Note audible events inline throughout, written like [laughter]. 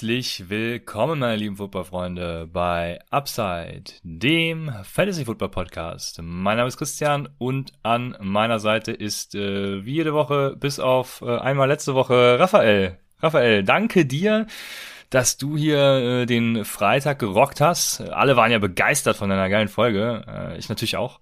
Herzlich willkommen, meine lieben Footballfreunde, bei Upside, dem Fantasy Football Podcast. Mein Name ist Christian und an meiner Seite ist äh, wie jede Woche, bis auf äh, einmal letzte Woche, Raphael. Raphael, danke dir, dass du hier äh, den Freitag gerockt hast. Alle waren ja begeistert von deiner geilen Folge. Äh, ich natürlich auch.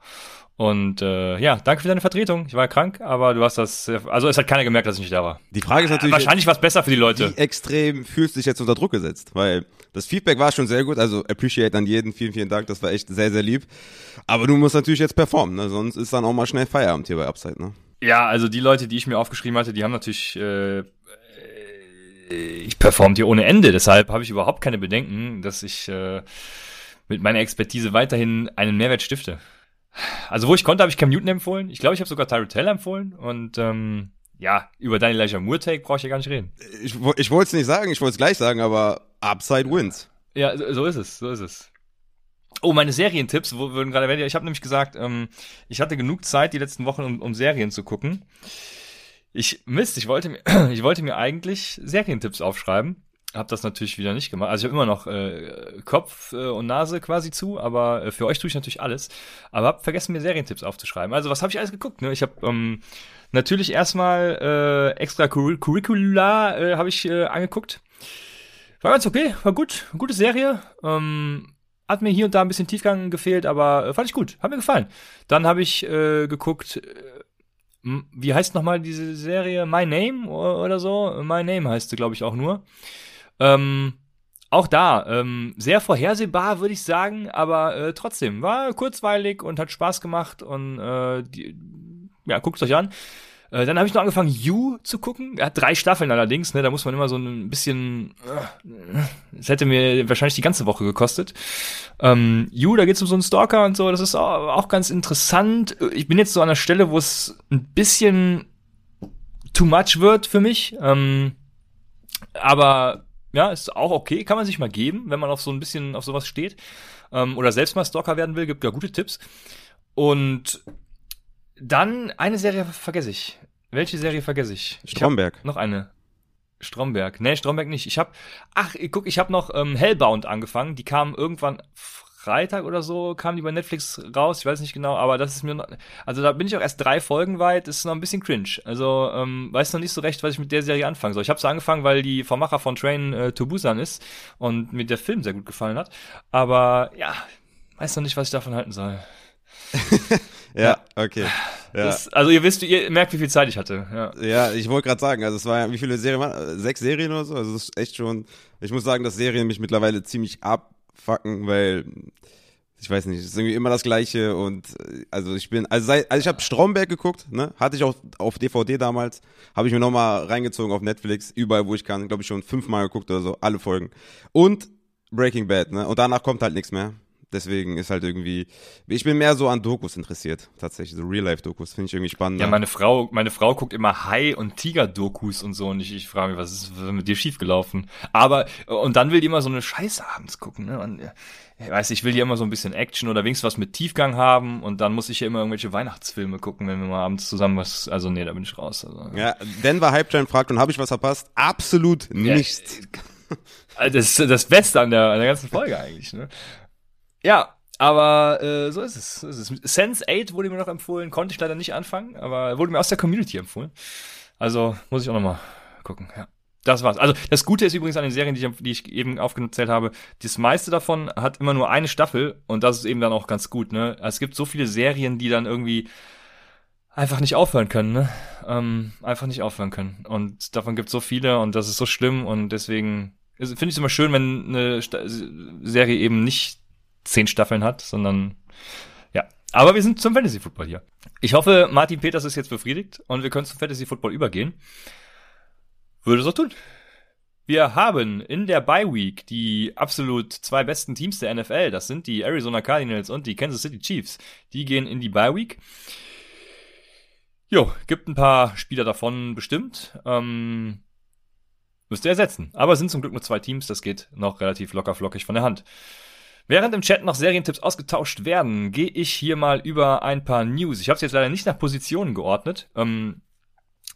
Und äh, ja, danke für deine Vertretung. Ich war krank, aber du hast das. Also es hat keiner gemerkt, dass ich nicht da war. Die Frage ist natürlich. Wahrscheinlich was besser für die Leute. Wie extrem fühlst du dich jetzt unter Druck gesetzt? Weil das Feedback war schon sehr gut. Also appreciate an jeden. Vielen, vielen Dank. Das war echt sehr, sehr lieb. Aber du musst natürlich jetzt performen, ne? Sonst ist dann auch mal schnell Feierabend hier bei Upside, ne? Ja, also die Leute, die ich mir aufgeschrieben hatte, die haben natürlich. Äh, ich performt hier ohne Ende. Deshalb habe ich überhaupt keine Bedenken, dass ich äh, mit meiner Expertise weiterhin einen Mehrwert stifte. Also wo ich konnte, habe ich Cam Newton empfohlen. Ich glaube, ich habe sogar Tyrell Taylor empfohlen. Und ähm, ja, über deinen Elijah Moore-Take brauche ich ja gar nicht reden. Ich, ich wollte es nicht sagen, ich wollte es gleich sagen, aber Upside wins. Ja, so ist es, so ist es. Oh, meine Serientipps wo würden gerade werden. Ich habe nämlich gesagt, ähm, ich hatte genug Zeit die letzten Wochen, um, um Serien zu gucken. Ich Mist, ich wollte mir, [clears throat] ich wollte mir eigentlich Serientipps aufschreiben habe das natürlich wieder nicht gemacht. Also ich habe immer noch äh, Kopf äh, und Nase quasi zu, aber äh, für euch tue ich natürlich alles. Aber habe vergessen, mir Serientipps aufzuschreiben. Also was habe ich alles geguckt? Ne? Ich habe ähm, natürlich erstmal äh, extra Curricular äh, habe ich äh, angeguckt. War ganz okay, war gut, gute Serie. Ähm, hat mir hier und da ein bisschen Tiefgang gefehlt, aber äh, fand ich gut, hat mir gefallen. Dann habe ich äh, geguckt, äh, wie heißt nochmal diese Serie? My Name oder so? My Name heißt sie, glaube ich, auch nur. Ähm, auch da, ähm, sehr vorhersehbar, würde ich sagen, aber äh, trotzdem, war kurzweilig und hat Spaß gemacht und äh, die, ja, guckt euch an. Äh, dann habe ich noch angefangen, You zu gucken. Er hat drei Staffeln allerdings, ne? Da muss man immer so ein bisschen. Äh, das hätte mir wahrscheinlich die ganze Woche gekostet. Ähm, you, da geht's um so einen Stalker und so, das ist auch, auch ganz interessant. Ich bin jetzt so an der Stelle, wo es ein bisschen too much wird für mich. Ähm, aber ja, ist auch okay, kann man sich mal geben, wenn man auf so ein bisschen auf sowas steht. Ähm, oder selbst mal Stalker werden will, gibt ja gute Tipps. Und dann eine Serie vergesse ich. Welche Serie vergesse ich? Stromberg. Ich noch eine. Stromberg. Nee, Stromberg nicht. Ich hab, ach, guck, ich hab noch ähm, Hellbound angefangen. Die kam irgendwann Freitag oder so kam die bei Netflix raus, ich weiß nicht genau, aber das ist mir noch, also da bin ich auch erst drei Folgen weit, das ist noch ein bisschen cringe. Also ähm, weiß noch nicht so recht, was ich mit der Serie anfangen soll. Ich habe sie angefangen, weil die Vormacher von Train äh, to Busan ist und mir der Film sehr gut gefallen hat, aber ja, weiß noch nicht, was ich davon halten soll. [laughs] ja, okay. Ja. Das, also ihr wisst, ihr merkt, wie viel Zeit ich hatte. Ja, ja ich wollte gerade sagen, also es war ja, wie viele Serien waren? Sechs Serien oder so? Also es ist echt schon, ich muss sagen, dass Serien mich mittlerweile ziemlich ab fucken, weil ich weiß nicht, es ist irgendwie immer das Gleiche und äh, also ich bin, also, seit, also ich habe Stromberg geguckt, ne, hatte ich auch auf DVD damals, habe ich mir nochmal reingezogen auf Netflix, überall wo ich kann, glaube ich schon fünfmal geguckt oder so, alle Folgen und Breaking Bad, ne, und danach kommt halt nichts mehr. Deswegen ist halt irgendwie, ich bin mehr so an Dokus interessiert, tatsächlich, so Real-Life-Dokus, finde ich irgendwie spannend. Ja, meine Frau, meine Frau guckt immer Hai- und Tiger-Dokus und so und ich, ich frage mich, was ist mit dir schiefgelaufen? Aber, und dann will die immer so eine Scheiße abends gucken, ne? Und, ich weiß, ich will ja immer so ein bisschen Action oder wenigstens was mit Tiefgang haben und dann muss ich ja immer irgendwelche Weihnachtsfilme gucken, wenn wir mal abends zusammen was, also nee, da bin ich raus. Also, ja, Denver Hype Time fragt und habe ich was verpasst? Absolut nichts. Ja, das ist das Beste an der, an der ganzen Folge eigentlich, ne? Ja, aber äh, so ist es. So ist es. Sense 8 wurde mir noch empfohlen, konnte ich leider nicht anfangen, aber wurde mir aus der Community empfohlen. Also muss ich auch noch mal gucken, ja. Das war's. Also das Gute ist übrigens an den Serien, die ich, die ich eben aufgezählt habe, das meiste davon hat immer nur eine Staffel und das ist eben dann auch ganz gut. Ne? Es gibt so viele Serien, die dann irgendwie einfach nicht aufhören können, ne? Ähm, einfach nicht aufhören können. Und davon gibt es so viele und das ist so schlimm und deswegen finde ich es immer schön, wenn eine Serie eben nicht zehn Staffeln hat, sondern ja. Aber wir sind zum Fantasy Football hier. Ich hoffe, Martin Peters ist jetzt befriedigt und wir können zum Fantasy Football übergehen. Würde es auch tun. Wir haben in der Bye Week die absolut zwei besten Teams der NFL. Das sind die Arizona Cardinals und die Kansas City Chiefs. Die gehen in die Bye Week. Jo, gibt ein paar Spieler davon bestimmt. Ähm, müsst ihr ersetzen. Aber es sind zum Glück nur zwei Teams. Das geht noch relativ locker flockig von der Hand. Während im Chat noch Serientipps ausgetauscht werden, gehe ich hier mal über ein paar News. Ich habe es jetzt leider nicht nach Positionen geordnet. Ähm,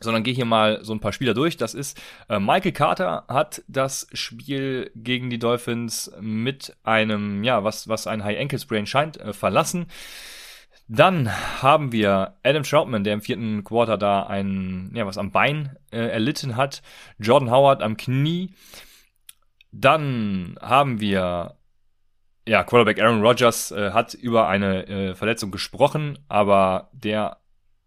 sondern gehe hier mal so ein paar Spieler durch. Das ist äh, Michael Carter hat das Spiel gegen die Dolphins mit einem, ja, was, was ein High Ankle Sprain scheint, äh, verlassen. Dann haben wir Adam Troutman, der im vierten Quarter da ein, ja, was am Bein äh, erlitten hat. Jordan Howard am Knie. Dann haben wir ja, Quarterback Aaron Rodgers äh, hat über eine äh, Verletzung gesprochen, aber der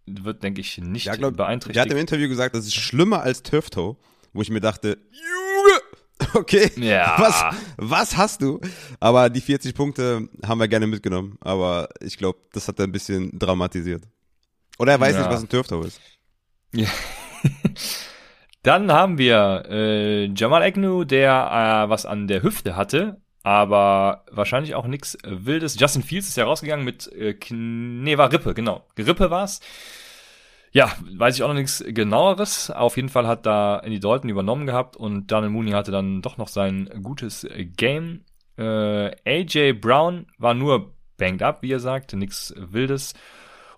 wird, denke ich, nicht Ja, glaub, beeinträchtigt. Der hat im Interview gesagt, das ist schlimmer als Turf Toe, wo ich mir dachte, Junge, [laughs] okay, Ja. was, was hast du? Aber die 40 Punkte haben wir gerne mitgenommen, aber ich glaube, das hat er ein bisschen dramatisiert. Oder er weiß Ja. nicht, was ein Turf Toe ist. Ja. [laughs] Dann haben wir äh, Jamal Agnew, der äh, was an der Hüfte hatte, aber wahrscheinlich auch nichts Wildes. Justin Fields ist ja rausgegangen mit äh, nee, war Rippe, genau. Rippe war's. Ja, weiß ich auch noch nichts genaueres. Auf jeden Fall hat da Andy Dalton übernommen gehabt und Daniel Mooney hatte dann doch noch sein gutes Game. Äh, AJ Brown war nur banged up, wie er sagt, nichts Wildes.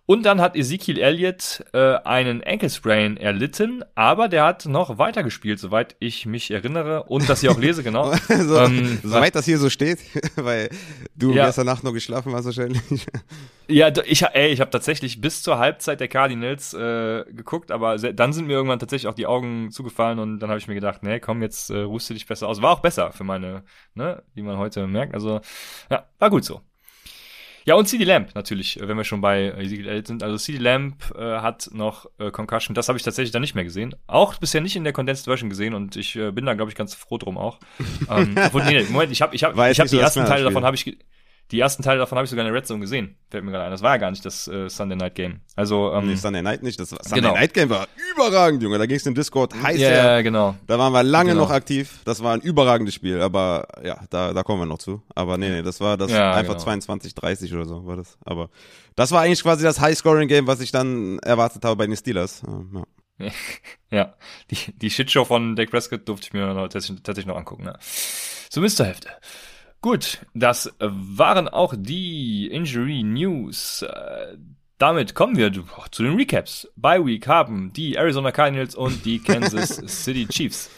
Und dann hat Ezekiel Elliott äh, einen Ankle Sprain erlitten, aber der hat noch weitergespielt, soweit ich mich erinnere und das hier auch lese, genau. [laughs] so, Ähm, soweit das hier so steht, [laughs] weil du Ja. gestern Nacht noch geschlafen hast wahrscheinlich. [laughs] Ja, ich, ey, ich habe tatsächlich bis zur Halbzeit der Cardinals äh, geguckt, aber dann sind mir irgendwann tatsächlich auch die Augen zugefallen und dann habe ich mir gedacht, nee, komm, jetzt äh, ruhst du dich besser aus. War auch besser für meine, ne, wie man heute merkt. Also, ja, war gut so. Ja, und CD Lamp natürlich, äh, wenn wir schon bei Ezekiel sind. Also CD Lamp äh, hat noch äh, Concussion. Das habe ich tatsächlich dann nicht mehr gesehen. Auch bisher nicht in der Condensed Version gesehen und ich äh, bin da, glaube ich, ganz froh drum auch. ähm, [laughs] obwohl, nee, Moment, ich habe ich hab, ich hab nicht die ersten Teile davon habe ich ge- die ersten Teile davon habe ich sogar in der Red Zone gesehen. Fällt mir gerade ein. Das war ja gar nicht das äh, Sunday Night Game. Also, ähm, nee, Sunday Night nicht, das Sunday Genau. Night Game war überragend, Junge. Da ging es im Discord heiß ja, her. ja, genau. Da waren wir lange Genau. noch aktiv. Das war ein überragendes Spiel, aber ja, da, da kommen wir noch zu. Aber nee, nee, das war das Ja, einfach genau. 22, 30 oder so war das. Aber das war eigentlich quasi das High-Scoring-Game, was ich dann erwartet habe bei den Steelers. Ja. [laughs] Ja, die, die Shitshow von Dak Prescott durfte ich mir noch, tatsächlich, tatsächlich noch angucken. Ne? Zumindest zur Hälfte. Gut, das waren auch die Injury News. Äh, Damit kommen wir zu den Recaps. Bye Week haben die Arizona Cardinals und die [laughs] Kansas City Chiefs.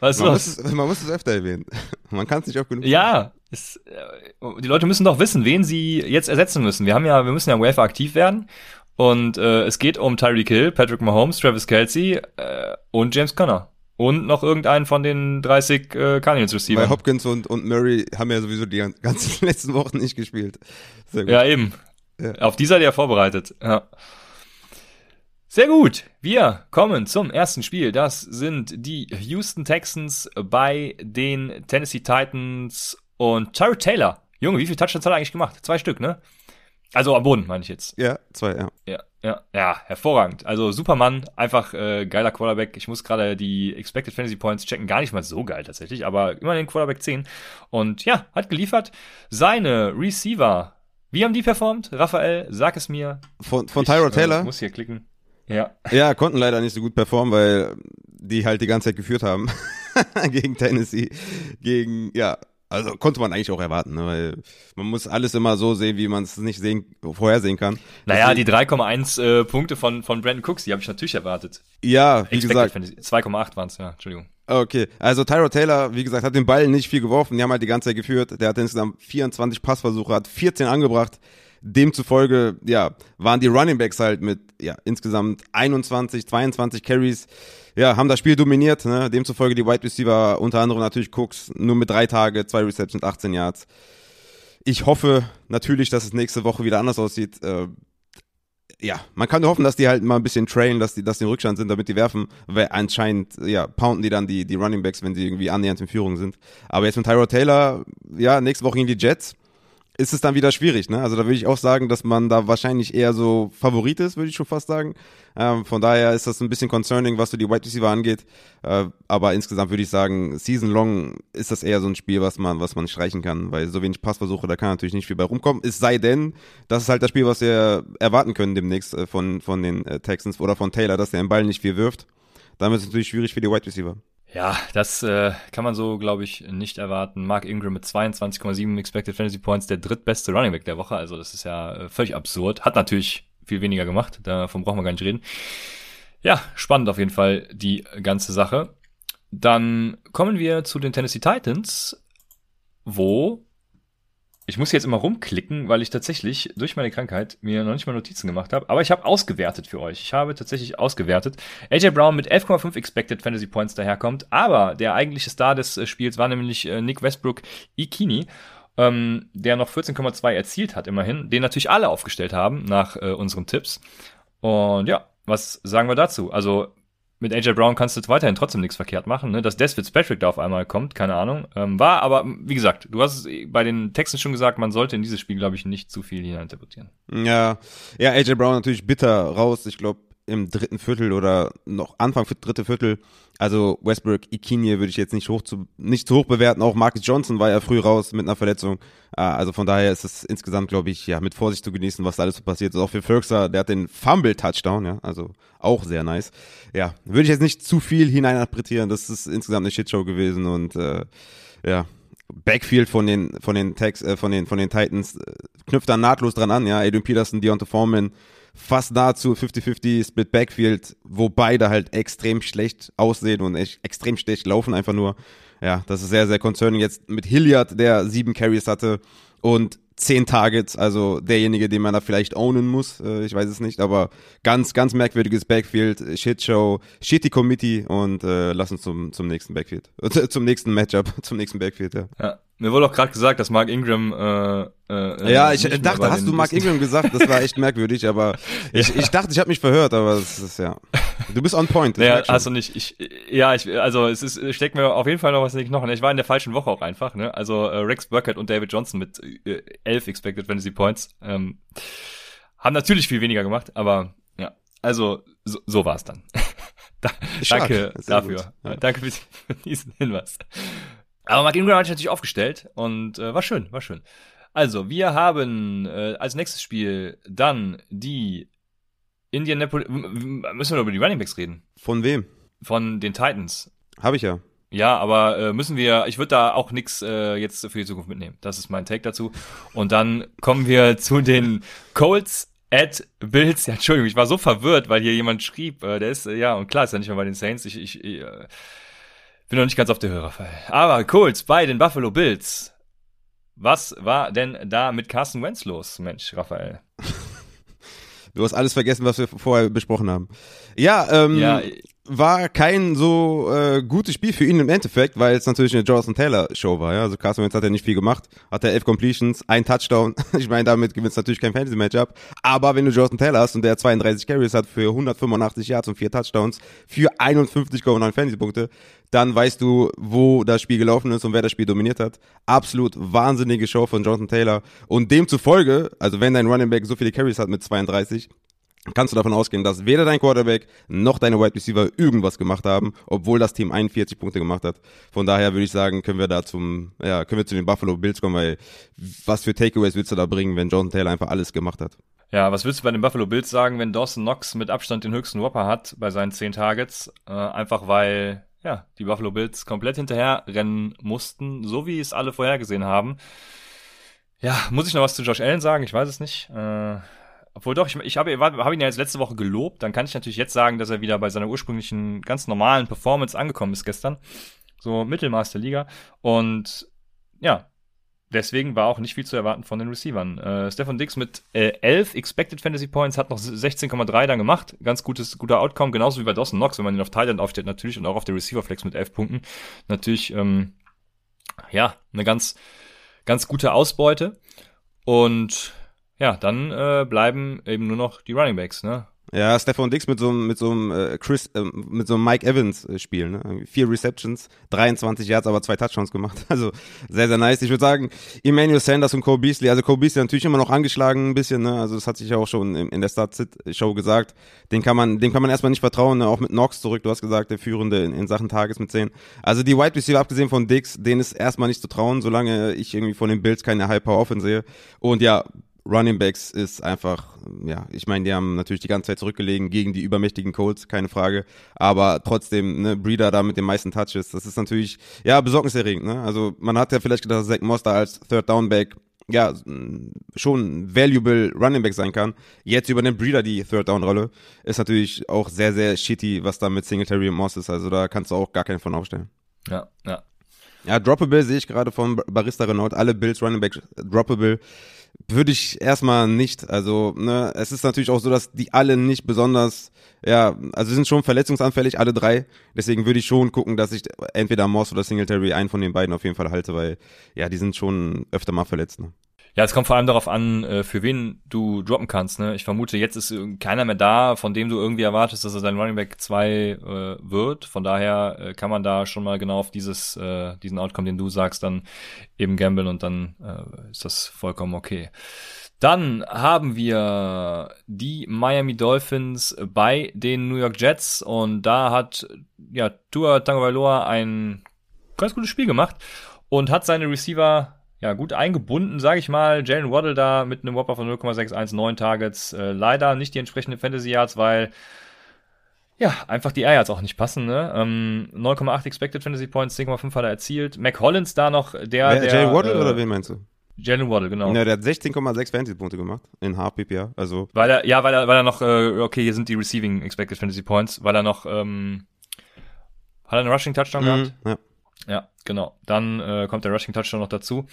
Was Man, muss es, man muss es öfter erwähnen. Man kann es nicht oft genug Ja, es, äh, die Leute müssen doch wissen, wen sie jetzt ersetzen müssen. Wir haben ja, wir müssen ja im Waiver aktiv werden. Und äh, es geht um Tyreek Hill, Patrick Mahomes, Travis Kelsey äh, und James Conner. Und noch irgendeinen von den 30 äh, Cardinals Weil Receivers. Hopkins und, und Murray haben ja sowieso die [laughs] ganzen letzten Wochen nicht gespielt. Sehr gut. Ja, eben. Ja. Auf die seid ihr ja vorbereitet. Ja. Sehr gut. Wir kommen zum ersten Spiel. Das sind die Houston Texans bei den Tennessee Titans und Tyrod Taylor. Junge, wie viele Touchdowns hat er eigentlich gemacht? Zwei Stück, ne? Also am Boden, meine ich jetzt. ja, zwei, ja. Ja, ja, ja, hervorragend. Also Superman, einfach äh, geiler Quarterback. Ich muss gerade die Expected Fantasy Points checken, gar nicht mal so geil tatsächlich, aber immerhin Quarterback 10. Und ja, hat geliefert. Seine Receiver, wie haben die performt? Raphael, sag es mir. Von, von Tyrod äh, Taylor? muss hier klicken. Ja. Ja, konnten leider nicht so gut performen, weil die halt die ganze Zeit geführt haben [laughs] gegen Tennessee. Gegen, ja, also konnte man eigentlich auch erwarten, ne? weil man muss alles immer so sehen, wie man es nicht sehen, vorhersehen kann. Naja, Deswegen- die 3,1 äh, Punkte von, von Brandon Cooks, die habe ich natürlich erwartet. Ja, wie Expected gesagt, Fantasy. 2,8 waren es, ja, Entschuldigung. okay. Also Tyrod Taylor, wie gesagt, hat den Ball nicht viel geworfen, die haben halt die ganze Zeit geführt. Der hat insgesamt 24 Passversuche, hat 14 angebracht. Demzufolge, ja, waren die Running Backs halt mit, ja, insgesamt 21, 22 Carries, ja, haben das Spiel dominiert, ne? Demzufolge die Wide Receiver, unter anderem natürlich Cooks, nur mit drei Tage, zwei Receptions, 18 Yards. Ich hoffe natürlich, dass es nächste Woche wieder anders aussieht. Äh, ja, man kann nur hoffen, dass die halt mal ein bisschen trailen, dass die, dass die im Rückstand sind, damit die werfen, weil anscheinend, ja, pounden die dann die, die Running Backs, wenn sie irgendwie annähernd in Führung sind. Aber jetzt mit Tyrod Taylor, ja, nächste Woche gegen die Jets. Ist es dann wieder schwierig. Ne? Also da würde ich auch sagen, dass man da wahrscheinlich eher so Favorit ist, würde ich schon fast sagen. Ähm, von daher ist das ein bisschen concerning, was so die Wide Receiver angeht. Äh, aber insgesamt würde ich sagen, Season Long ist das eher so ein Spiel, was man, was man streichen kann, weil so wenig Passversuche, da kann natürlich nicht viel bei rumkommen. Es sei denn, das ist halt das Spiel, was wir erwarten können demnächst äh, von, von den äh, Texans oder von Taylor, dass der den Ball nicht viel wirft. Dann wird es natürlich schwierig für die Wide Receiver. Ja, das äh, kann man so, glaube ich, nicht erwarten. Mark Ingram mit 22,7 Expected Fantasy Points, der drittbeste Running Back der Woche. Also das ist ja äh, völlig absurd. Hat natürlich viel weniger gemacht, davon brauchen wir gar nicht reden. Ja, spannend auf jeden Fall die ganze Sache. Dann kommen wir zu den Tennessee Titans, wo ich muss jetzt immer rumklicken, weil ich tatsächlich durch meine Krankheit mir noch nicht mal Notizen gemacht habe. Aber ich habe ausgewertet für euch. Ich habe tatsächlich ausgewertet. AJ Brown mit 11,5 Expected Fantasy Points daherkommt. Aber der eigentliche Star des äh, Spiels war nämlich äh, Nick Westbrook Ikini, ähm, der noch 14,2 erzielt hat, immerhin. Den natürlich alle aufgestellt haben nach äh, unseren Tipps. Und ja, was sagen wir dazu? Also mit AJ Brown kannst du weiterhin trotzdem nichts verkehrt machen. Ne? Dass Des Fitzpatrick da auf einmal kommt, keine Ahnung. Ähm, war aber, wie gesagt, du hast es bei den Texten schon gesagt, man sollte in dieses Spiel, glaube ich, nicht zu viel hineininterpretieren. Ja, ja, AJ Brown natürlich bitter raus. Ich glaube, im dritten Viertel oder noch Anfang dritte Viertel. Also Westbrook, Ikinie würde ich jetzt nicht hoch zu, nicht zu hoch bewerten. Auch Marcus Johnson war ja früh raus mit einer Verletzung. Ah, also von daher ist es insgesamt, glaube ich, ja, mit Vorsicht zu genießen, was da alles so passiert ist. Auch für Ferguson, der hat den Fumble-Touchdown, ja, also auch sehr nice. Ja, würde ich jetzt nicht zu viel hineininterpretieren. Das ist insgesamt eine Shitshow gewesen und äh, ja, Backfield von den von den Tags, äh, von den von den Titans äh, knüpft da nahtlos dran an, ja, Adrian Peterson, Deontay Foreman, fast nahezu 50-50 Split Backfield, wo beide halt extrem schlecht aussehen und echt extrem schlecht laufen einfach nur. Ja, das ist sehr, sehr concerning. Jetzt mit Hilliard, der sieben Carries hatte und zehn Targets, also derjenige, den man da vielleicht ownen muss, äh, ich weiß es nicht, aber ganz, ganz merkwürdiges Backfield, Shitshow, Shitty Committee und äh, lass uns zum, zum nächsten Backfield, [laughs] zum nächsten Matchup, [laughs] zum nächsten Backfield, ja. ja. Mir wurde auch gerade gesagt, dass Mark Ingram. Äh, äh, ja, ich dachte, hast du Mark Ingram gesagt? Das war echt merkwürdig, aber [laughs] ich, ich dachte, ich habe mich verhört, aber es ist ja. Du bist on point. Ja, hast du nicht. Ich, ja, ich, also es ist, steckt mir auf jeden Fall noch was in den Knochen. Ich war in der falschen Woche auch einfach. Ne? Also äh, Rex Burkett und David Johnson mit äh, elf Expected Fantasy Points ähm, haben natürlich viel weniger gemacht, aber ja, also so, so war es dann. [laughs] da, danke dafür. Ja. Danke für diesen Hinweis. Aber Mark Ingram hat sich natürlich aufgestellt und äh, war schön, war schön. Also, wir haben äh, als nächstes Spiel dann die Indianapolis. Müssen wir über die Running Backs reden? Von wem? Von den Titans. Habe ich ja. Ja, aber äh, müssen wir, ich würde da auch nix äh, jetzt für die Zukunft mitnehmen. Das ist mein Take dazu. Und dann kommen wir [laughs] zu den Colts at Bills. Ja, Entschuldigung, ich war so verwirrt, weil hier jemand schrieb, äh, der ist, äh, ja, und klar ist er nicht mehr bei den Saints. Ich, ich, ich äh, bin noch nicht ganz auf der Höhe, Raphael. Aber Colts bei den Buffalo Bills. Was war denn da mit Carson Wentz los, Mensch, Raphael? [laughs] Du hast alles vergessen, was wir vorher besprochen haben. Ja, ähm, ja, war kein so äh, gutes Spiel für ihn im Endeffekt, weil es natürlich eine Jonathan Taylor Show war. Ja? Also Carson Wentz hat ja nicht viel gemacht, hat er elf Completions, ein Touchdown. [laughs] ich meine, damit gewinnst natürlich kein Fantasy Matchup. Aber wenn du Jonathan Taylor hast und der 32 Carries hat für 185 Yards und vier Touchdowns für 51,9 Fantasy Punkte, dann weißt du, wo das Spiel gelaufen ist und wer das Spiel dominiert hat. Absolut wahnsinnige Show von Jonathan Taylor. Und demzufolge, also wenn dein Running Back so viele Carries hat mit 32, kannst du davon ausgehen, dass weder dein Quarterback noch deine Wide Receiver irgendwas gemacht haben, obwohl das Team 41 Punkte gemacht hat. Von daher würde ich sagen, können wir da zum, ja, können wir zu den Buffalo Bills kommen, weil was für Takeaways willst du da bringen, wenn Jonathan Taylor einfach alles gemacht hat? Ja, was willst du bei den Buffalo Bills sagen, wenn Dawson Knox mit Abstand den höchsten Whopper hat bei seinen 10 Targets? Äh, einfach weil, ja, die Buffalo Bills komplett hinterher rennen mussten, so wie es alle vorhergesehen haben. Ja, muss ich noch was zu Josh Allen sagen? Ich weiß es nicht. Äh, obwohl doch, ich, ich habe hab ihn ja jetzt letzte Woche gelobt, dann kann ich natürlich jetzt sagen, dass er wieder bei seiner ursprünglichen, ganz normalen Performance angekommen ist gestern. So Mittelmaß der Liga. Und ja, deswegen war auch nicht viel zu erwarten von den Receivern. Äh, Stefan Dix mit äh, 11 Expected Fantasy Points hat noch 16,3 dann gemacht. Ganz gutes, guter Outcome, genauso wie bei Dawson Knox, wenn man ihn auf Thailand aufstellt, natürlich und auch auf der Receiver Flex mit 11 Punkten. Natürlich, ähm, ja, eine ganz, ganz gute Ausbeute. Und ja, dann äh, bleiben eben nur noch die Running Backs, ne? Ja, Stefan Dix mit so einem, mit so einem äh, Chris, äh, mit so einem Mike Evans äh, Spiel, ne? Vier Receptions, 23 Yards, aber zwei Touchdowns gemacht. [laughs] Also sehr, sehr nice. Ich würde sagen, Emmanuel Sanders und Cole Beasley, also Cole Beasley natürlich immer noch angeschlagen ein bisschen, ne? Also das hat sich ja auch schon in, in der Start-Show gesagt. Den kann man, dem kann man erstmal nicht vertrauen, ne? Auch mit Knox zurück, du hast gesagt, der Führende in, in Sachen Tages mit 10. Also die Wide Receiver, abgesehen von Dix, denen ist erstmal nicht zu trauen, solange ich irgendwie von den Bills keine High-Power-Offense sehe. Und ja, Running Backs ist einfach, ja, ich meine, die haben natürlich die ganze Zeit zurückgelegen gegen die übermächtigen Colts, keine Frage. Aber trotzdem, ne, Breeder da mit den meisten Touches, das ist natürlich, ja, besorgniserregend, ne? Also man hat ja vielleicht gedacht, dass Zach Moster als Third Down Back ja, schon valuable Running Back sein kann. Jetzt übernimmt Breeder die Third Down Rolle. Ist natürlich auch sehr, sehr shitty, was da mit Singletary und Moss ist. Also da kannst du auch gar keinen von aufstellen. Ja, ja. Ja, Droppable sehe ich gerade von Barista Renault. Alle Bills Running Back Droppable würde ich erstmal nicht. Also, ne, es ist natürlich auch so, dass die alle nicht besonders, ja, also sind schon verletzungsanfällig, alle drei. Deswegen würde ich schon gucken, dass ich entweder Moss oder Singletary einen von den beiden auf jeden Fall halte, weil, ja, die sind schon öfter mal verletzt. Ne? Ja, es kommt vor allem darauf an, äh, für wen du droppen kannst. Ne? Ich vermute, jetzt ist keiner mehr da, von dem du irgendwie erwartest, dass er sein Running Back 2 äh, wird. Von daher äh, kann man da schon mal genau auf dieses, äh, diesen Outcome, den du sagst, dann eben gamblen und dann äh, ist das vollkommen okay. Dann haben wir die Miami Dolphins bei den New York Jets und da hat ja Tua Tagovailoa ein ganz gutes Spiel gemacht und hat seine Receiver ja, gut eingebunden, sage ich mal. Jalen Waddle da mit einem Whopper von 0,619 Targets. Äh, leider nicht die entsprechenden Fantasy Yards, weil ja, einfach die Air auch nicht passen. Ne? Ähm, 9,8 Expected Fantasy Points, 10,5 hat er erzielt. Mac Hollins da noch, der. Wer, der Jalen Waddle äh, oder wen meinst du? Jalen Waddle, genau. Ja, der hat 16,6 Fantasy-Punkte gemacht in HPPA, also. Weil er, ja, weil er, weil er noch, äh, okay, hier sind die Receiving Expected Fantasy Points, weil er noch, ähm, hat er einen Rushing Touchdown mhm, gehabt? Ja. Ja, genau. Dann äh, kommt der Rushing Touchdown noch dazu.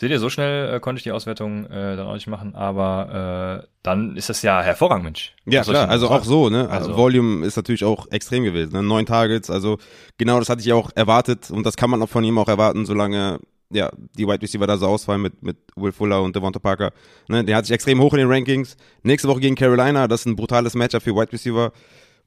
Seht ihr, so schnell äh, konnte ich die Auswertung äh, dann auch nicht machen, aber äh, dann ist das ja hervorragend, Mensch. Ja, klar, also auch so, ne? Also, Volume ist natürlich auch extrem gewesen, ne? Neun Targets, also genau das hatte ich auch erwartet und das kann man auch von ihm auch erwarten, solange ja, die Wide Receiver da so ausfallen mit, mit Will Fuller und Devonta Parker. Ne? Der hat sich extrem hoch in den Rankings. Nächste Woche gegen Carolina, das ist ein brutales Matchup für Wide Receiver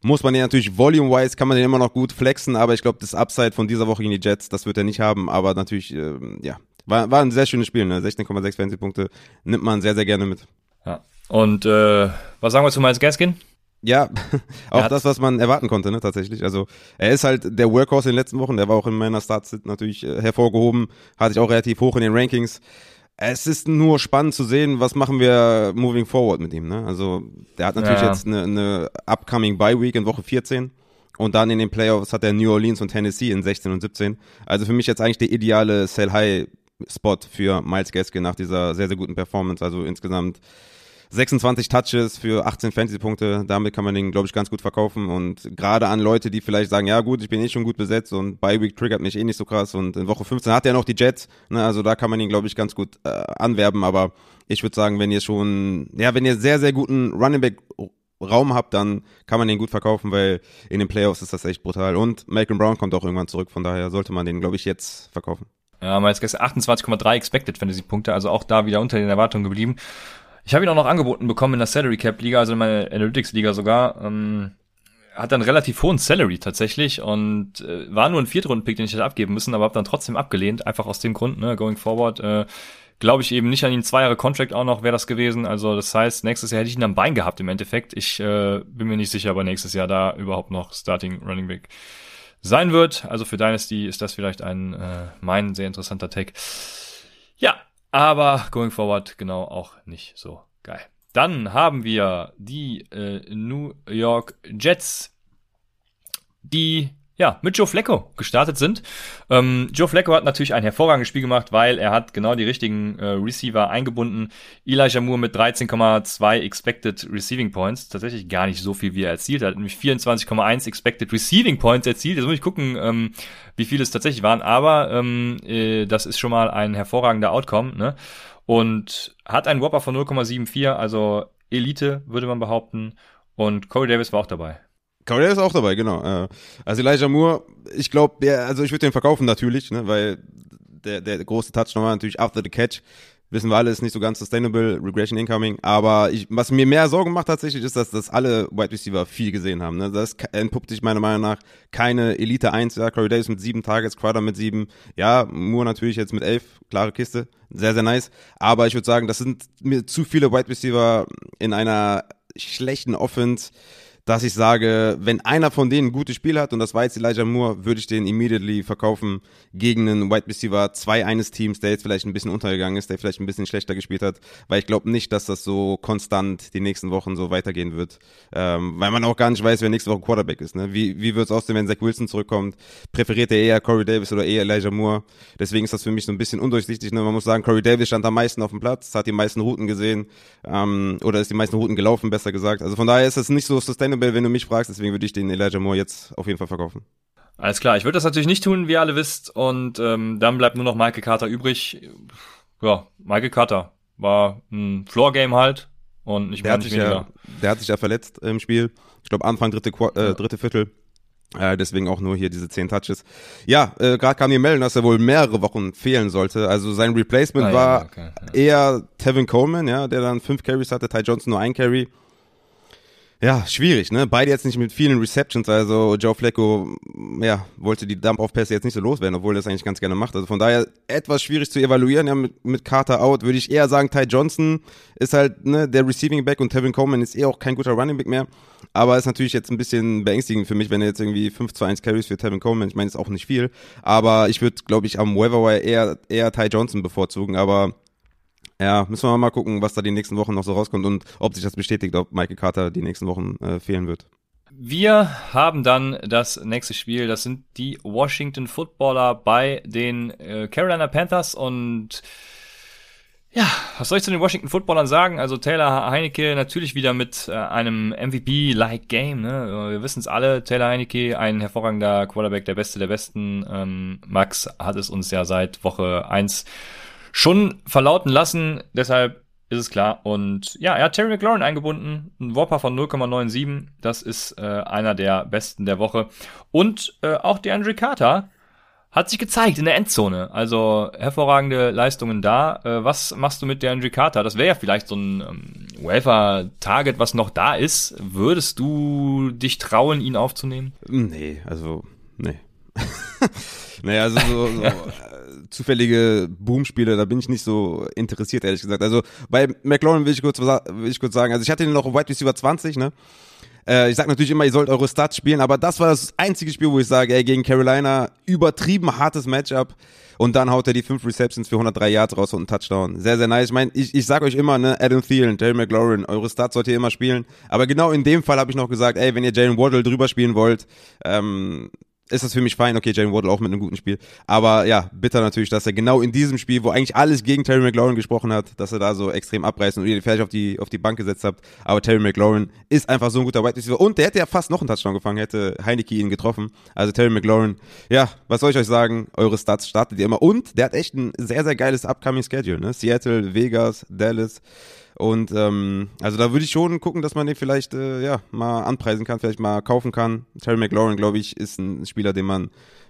muss man den natürlich volume-wise, kann man den immer noch gut flexen, aber ich glaube, das Upside von dieser Woche gegen die Jets, das wird er nicht haben, aber natürlich, äh, ja, war, war ein sehr schönes Spiel, ne? 16,6 Fantasy-Punkte nimmt man sehr, sehr gerne mit. Ja. Und äh, was sagen wir zu Miles Gaskin? Ja, [laughs] auch das, was man erwarten konnte, ne, tatsächlich. Also er ist halt der Workhorse in den letzten Wochen, der war auch in meiner Starts natürlich äh, hervorgehoben, hatte ich auch relativ hoch in den Rankings. Es ist nur spannend zu sehen, was machen wir moving forward mit ihm. Ne? Also der hat natürlich ja. jetzt eine, eine upcoming Bye Week in Woche 14 und dann in den Playoffs hat er New Orleans und Tennessee in 16 und 17. Also für mich jetzt eigentlich der ideale Sell High Spot für Miles Gaskin nach dieser sehr sehr guten Performance. Also insgesamt 26 Touches für 18 Fantasy-Punkte, damit kann man den, glaube ich, ganz gut verkaufen. Und gerade an Leute, die vielleicht sagen, ja gut, ich bin eh schon gut besetzt und Bi-Week triggert mich eh nicht so krass und in Woche 15 hat er noch die Jets, ne, also da kann man ihn, glaube ich, ganz gut äh, anwerben. Aber ich würde sagen, wenn ihr schon, ja, wenn ihr sehr, sehr guten Running Back Raum habt, dann kann man den gut verkaufen, weil in den Playoffs ist das echt brutal. Und Malcolm Brown kommt auch irgendwann zurück, von daher sollte man den, glaube ich, jetzt verkaufen. Ja, mal jetzt 28,3 Expected Fantasy-Punkte, also auch da wieder unter den Erwartungen geblieben. Ich habe ihn auch noch angeboten bekommen in der Salary Cap Liga, also in meiner Analytics Liga sogar. Ähm, hat dann relativ hohen Salary tatsächlich und äh, war nur ein Viertrunden-Pick, den ich hätte abgeben müssen, aber habe dann trotzdem abgelehnt, einfach aus dem Grund, ne, going forward, äh, glaube ich eben nicht an ihn. Zwei Jahre Contract auch noch wäre das gewesen. Also das heißt, nächstes Jahr hätte ich ihn am Bein gehabt im Endeffekt. Ich äh, bin mir nicht sicher, ob er nächstes Jahr da überhaupt noch Starting Running Back sein wird. Also für Dynasty ist das vielleicht ein äh, mein sehr interessanter Take. Ja, aber going forward genau auch nicht so geil. Dann haben wir die äh, New York Jets, die ja, mit Joe Flacco gestartet sind. Ähm, Joe Flacco hat natürlich ein hervorragendes Spiel gemacht, weil er hat genau die richtigen äh, Receiver eingebunden. Elijah Moore mit 13,2 Expected Receiving Points. Tatsächlich gar nicht so viel, wie er erzielt hat. Nämlich 24,1 Expected Receiving Points erzielt. Jetzt muss ich gucken, ähm, wie viele es tatsächlich waren. Aber ähm, äh, das ist schon mal ein hervorragender Outcome. Ne? Und hat einen Whopper von 0,74, also Elite, würde man behaupten. Und Corey Davis war auch dabei. Corey ist auch dabei, genau. Äh, also Elijah Moore, ich glaube, also ich würde den verkaufen natürlich, ne, weil der, der große Touchdown war natürlich after the catch. wissen wir alle, ist nicht so ganz sustainable, Regression incoming. Aber ich, was mir mehr Sorgen macht tatsächlich, ist, dass, dass alle Wide Receiver viel gesehen haben. Ne? Das entpuppt sich meiner Meinung nach keine Elite 1. Ja, Corey Davis mit sieben Targets, Crowder mit sieben. Ja, Moore natürlich jetzt mit elf, klare Kiste. Sehr, sehr nice. Aber ich würde sagen, das sind mir zu viele Wide Receiver in einer schlechten Offense dass ich sage, wenn einer von denen ein gutes Spiel hat, und das war jetzt Elijah Moore, würde ich den immediately verkaufen gegen einen Wide Receiver 2 eines Teams, der jetzt vielleicht ein bisschen untergegangen ist, der vielleicht ein bisschen schlechter gespielt hat, weil ich glaube nicht, dass das so konstant die nächsten Wochen so weitergehen wird, ähm, weil man auch gar nicht weiß, wer nächste Woche Quarterback ist. Ne? Wie, wie wird es aussehen, wenn Zach Wilson zurückkommt? Präferiert er eher Corey Davis oder eher Elijah Moore? Deswegen ist das für mich so ein bisschen undurchsichtig. Ne? Man muss sagen, Corey Davis stand am meisten auf dem Platz, hat die meisten Routen gesehen ähm, oder ist die meisten Routen gelaufen, besser gesagt. Also von daher ist es nicht so sustainable sustainable, wenn du mich fragst. Deswegen würde ich den Elijah Moore jetzt auf jeden Fall verkaufen. Alles klar, ich würde das natürlich nicht tun, wie ihr alle wisst. Und ähm, dann bleibt nur noch Michael Carter übrig. Ja, Michael Carter war ein Floor-Game halt. Und nicht mehr, der, hat sich ja, der hat sich ja verletzt im Spiel. Ich glaube, Anfang dritte, äh, dritte Viertel. Äh, deswegen auch nur hier diese zehn Touches. Ja, äh, gerade kam hier melden, dass er wohl mehrere Wochen fehlen sollte. Also sein Replacement ah, war ja, okay, ja. eher Tevin Coleman, ja, der dann fünf Carries hatte, Ty Johnson nur ein Carry. Ja, schwierig, ne? Beide jetzt nicht mit vielen Receptions, also Joe Flacco, ja, wollte die Dump-Off-Pässe jetzt nicht so loswerden, obwohl er das eigentlich ganz gerne macht. Also von daher etwas schwierig zu evaluieren, ja, mit, mit Carter out würde ich eher sagen, Ty Johnson ist halt, ne, der Receiving Back und Tevin Coleman ist eh auch kein guter Running Back mehr. Aber ist natürlich jetzt ein bisschen beängstigend für mich, wenn er jetzt irgendwie 5 zu 1 Carries für Tevin Coleman, ich meine, ist auch nicht viel. Aber ich würde, glaube ich, am Weatherwire eher, eher Ty Johnson bevorzugen, aber ja, müssen wir mal gucken, was da die nächsten Wochen noch so rauskommt und ob sich das bestätigt, ob Michael Carter die nächsten Wochen äh, fehlen wird. Wir haben dann das nächste Spiel. Das sind die Washington Footballer bei den äh, Carolina Panthers und ja, was soll ich zu den Washington Footballern sagen? Also Taylor Heinecke natürlich wieder mit äh, einem MVP-like Game. Ne? Wir wissen es alle. Taylor Heinecke, ein hervorragender Quarterback, der Beste der Besten. Ähm, Max hat es uns ja seit Woche eins schon verlauten lassen. Deshalb ist es klar. Und ja, er hat Terry McLaurin eingebunden, ein Whopper von 0,97. Das ist äh, einer der besten der Woche. Und äh, auch der Andrew Carter hat sich gezeigt in der Endzone. Also hervorragende Leistungen da. Äh, was machst du mit der Andrew Carter? Das wäre ja vielleicht so ein ähm, Wafer-Target, was noch da ist. Würdest du dich trauen, ihn aufzunehmen? Nee, also, nee. [laughs] naja, also so, so [laughs] zufällige Boom-Spiele, da bin ich nicht so interessiert, ehrlich gesagt. Also bei McLaurin will ich kurz, will ich kurz sagen, also ich hatte ihn noch Wide Receiver 20, ne? Äh, ich sag natürlich immer, ihr sollt eure Stats spielen, aber das war das einzige Spiel, wo ich sage, ey, gegen Carolina, übertrieben hartes Matchup. Und dann haut er die fünf Receptions für 103 Yards raus und einen Touchdown. Sehr, sehr nice. Ich meine, ich, ich sag euch immer, ne, Adam Thielen, Jerry McLaurin, eure Stats sollt ihr immer spielen. Aber genau in dem Fall habe ich noch gesagt, ey, wenn ihr Jalen Waddle drüber spielen wollt, ähm, ist das für mich fein. Okay, Jalen Waddle auch mit einem guten Spiel. Aber ja, bitter natürlich, dass er genau in diesem Spiel, wo eigentlich alles gegen Terry McLaurin gesprochen hat, dass er da so extrem abreißt und ihr fertig auf die, auf die Bank gesetzt habt. Aber Terry McLaurin ist einfach so ein guter Wide Receiver. Und der hätte ja fast noch einen Touchdown gefangen, hätte Heineke ihn getroffen. Also Terry McLaurin, ja, was soll ich euch sagen? Eure Stats startet ihr immer. Und der hat echt ein sehr, sehr geiles upcoming Schedule, ne? Seattle, Vegas, Dallas. Und ähm, also da würde ich schon gucken, dass man den vielleicht äh, ja mal anpreisen kann, vielleicht mal kaufen kann. Terry McLaurin, glaube ich, ist ein Spieler, den man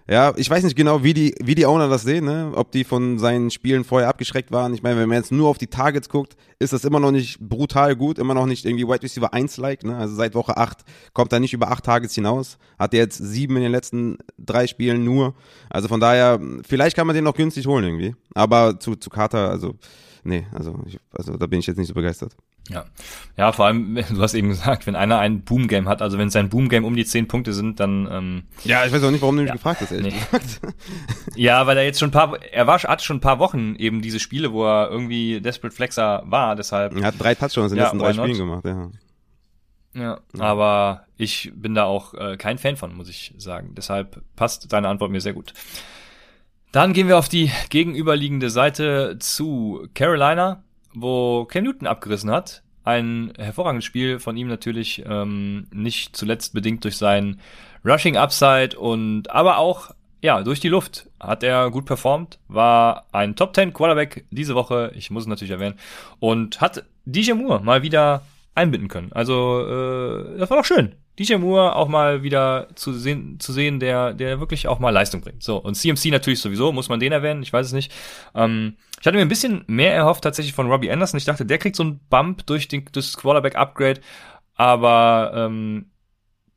ja, ich weiß nicht genau, wie die, wie die Owner das sehen, ne? ob die von seinen Spielen vorher abgeschreckt waren. Ich meine, wenn man jetzt nur auf die Targets guckt, ist das immer noch nicht brutal gut, immer noch nicht irgendwie Wide Receiver 1-like. Ne? Also seit Woche 8 kommt er nicht über 8 Targets hinaus. Hat er jetzt sieben in den letzten drei Spielen nur. Also von daher, vielleicht kann man den noch günstig holen irgendwie. Aber zu, zu Carter, also nee, also, ich, also da bin ich jetzt nicht so begeistert. Ja, ja, vor allem, [laughs] du hast eben gesagt, wenn einer ein Boom-Game hat, also wenn sein Boom-Game um die zehn Punkte sind, dann ähm, Ja, ich weiß auch nicht, warum du mich ja, gefragt hast, ehrlich nee. gesagt. [laughs] Ja, weil er jetzt schon ein paar, er war, hat schon ein paar Wochen eben diese Spiele, wo er irgendwie Desperate Flexer war, deshalb. Er hat drei Touchdowns in den ja, letzten drei Spielen gemacht, ja. Ja, aber ich bin da auch äh, kein Fan von, muss ich sagen. Deshalb passt deine Antwort mir sehr gut. Dann gehen wir auf die gegenüberliegende Seite zu Carolina, wo Cam Newton abgerissen hat. Ein hervorragendes Spiel von ihm natürlich, ähm, nicht zuletzt bedingt durch sein Rushing Upside und aber auch ja, durch die Luft hat er gut performt, war ein Top 10 Quarterback diese Woche, ich muss es natürlich erwähnen, und hat DJ Moore mal wieder einbinden können. Also, äh, das war doch schön. DJ Moore auch mal wieder zu sehen, zu sehen, der, der wirklich auch mal Leistung bringt. So, und CMC natürlich sowieso, muss man den erwähnen, ich weiß es nicht. Ähm, Ich hatte mir ein bisschen mehr erhofft tatsächlich von Robbie Anderson. Ich dachte, der kriegt so einen Bump durch den, das Quarterback-Upgrade, aber ähm,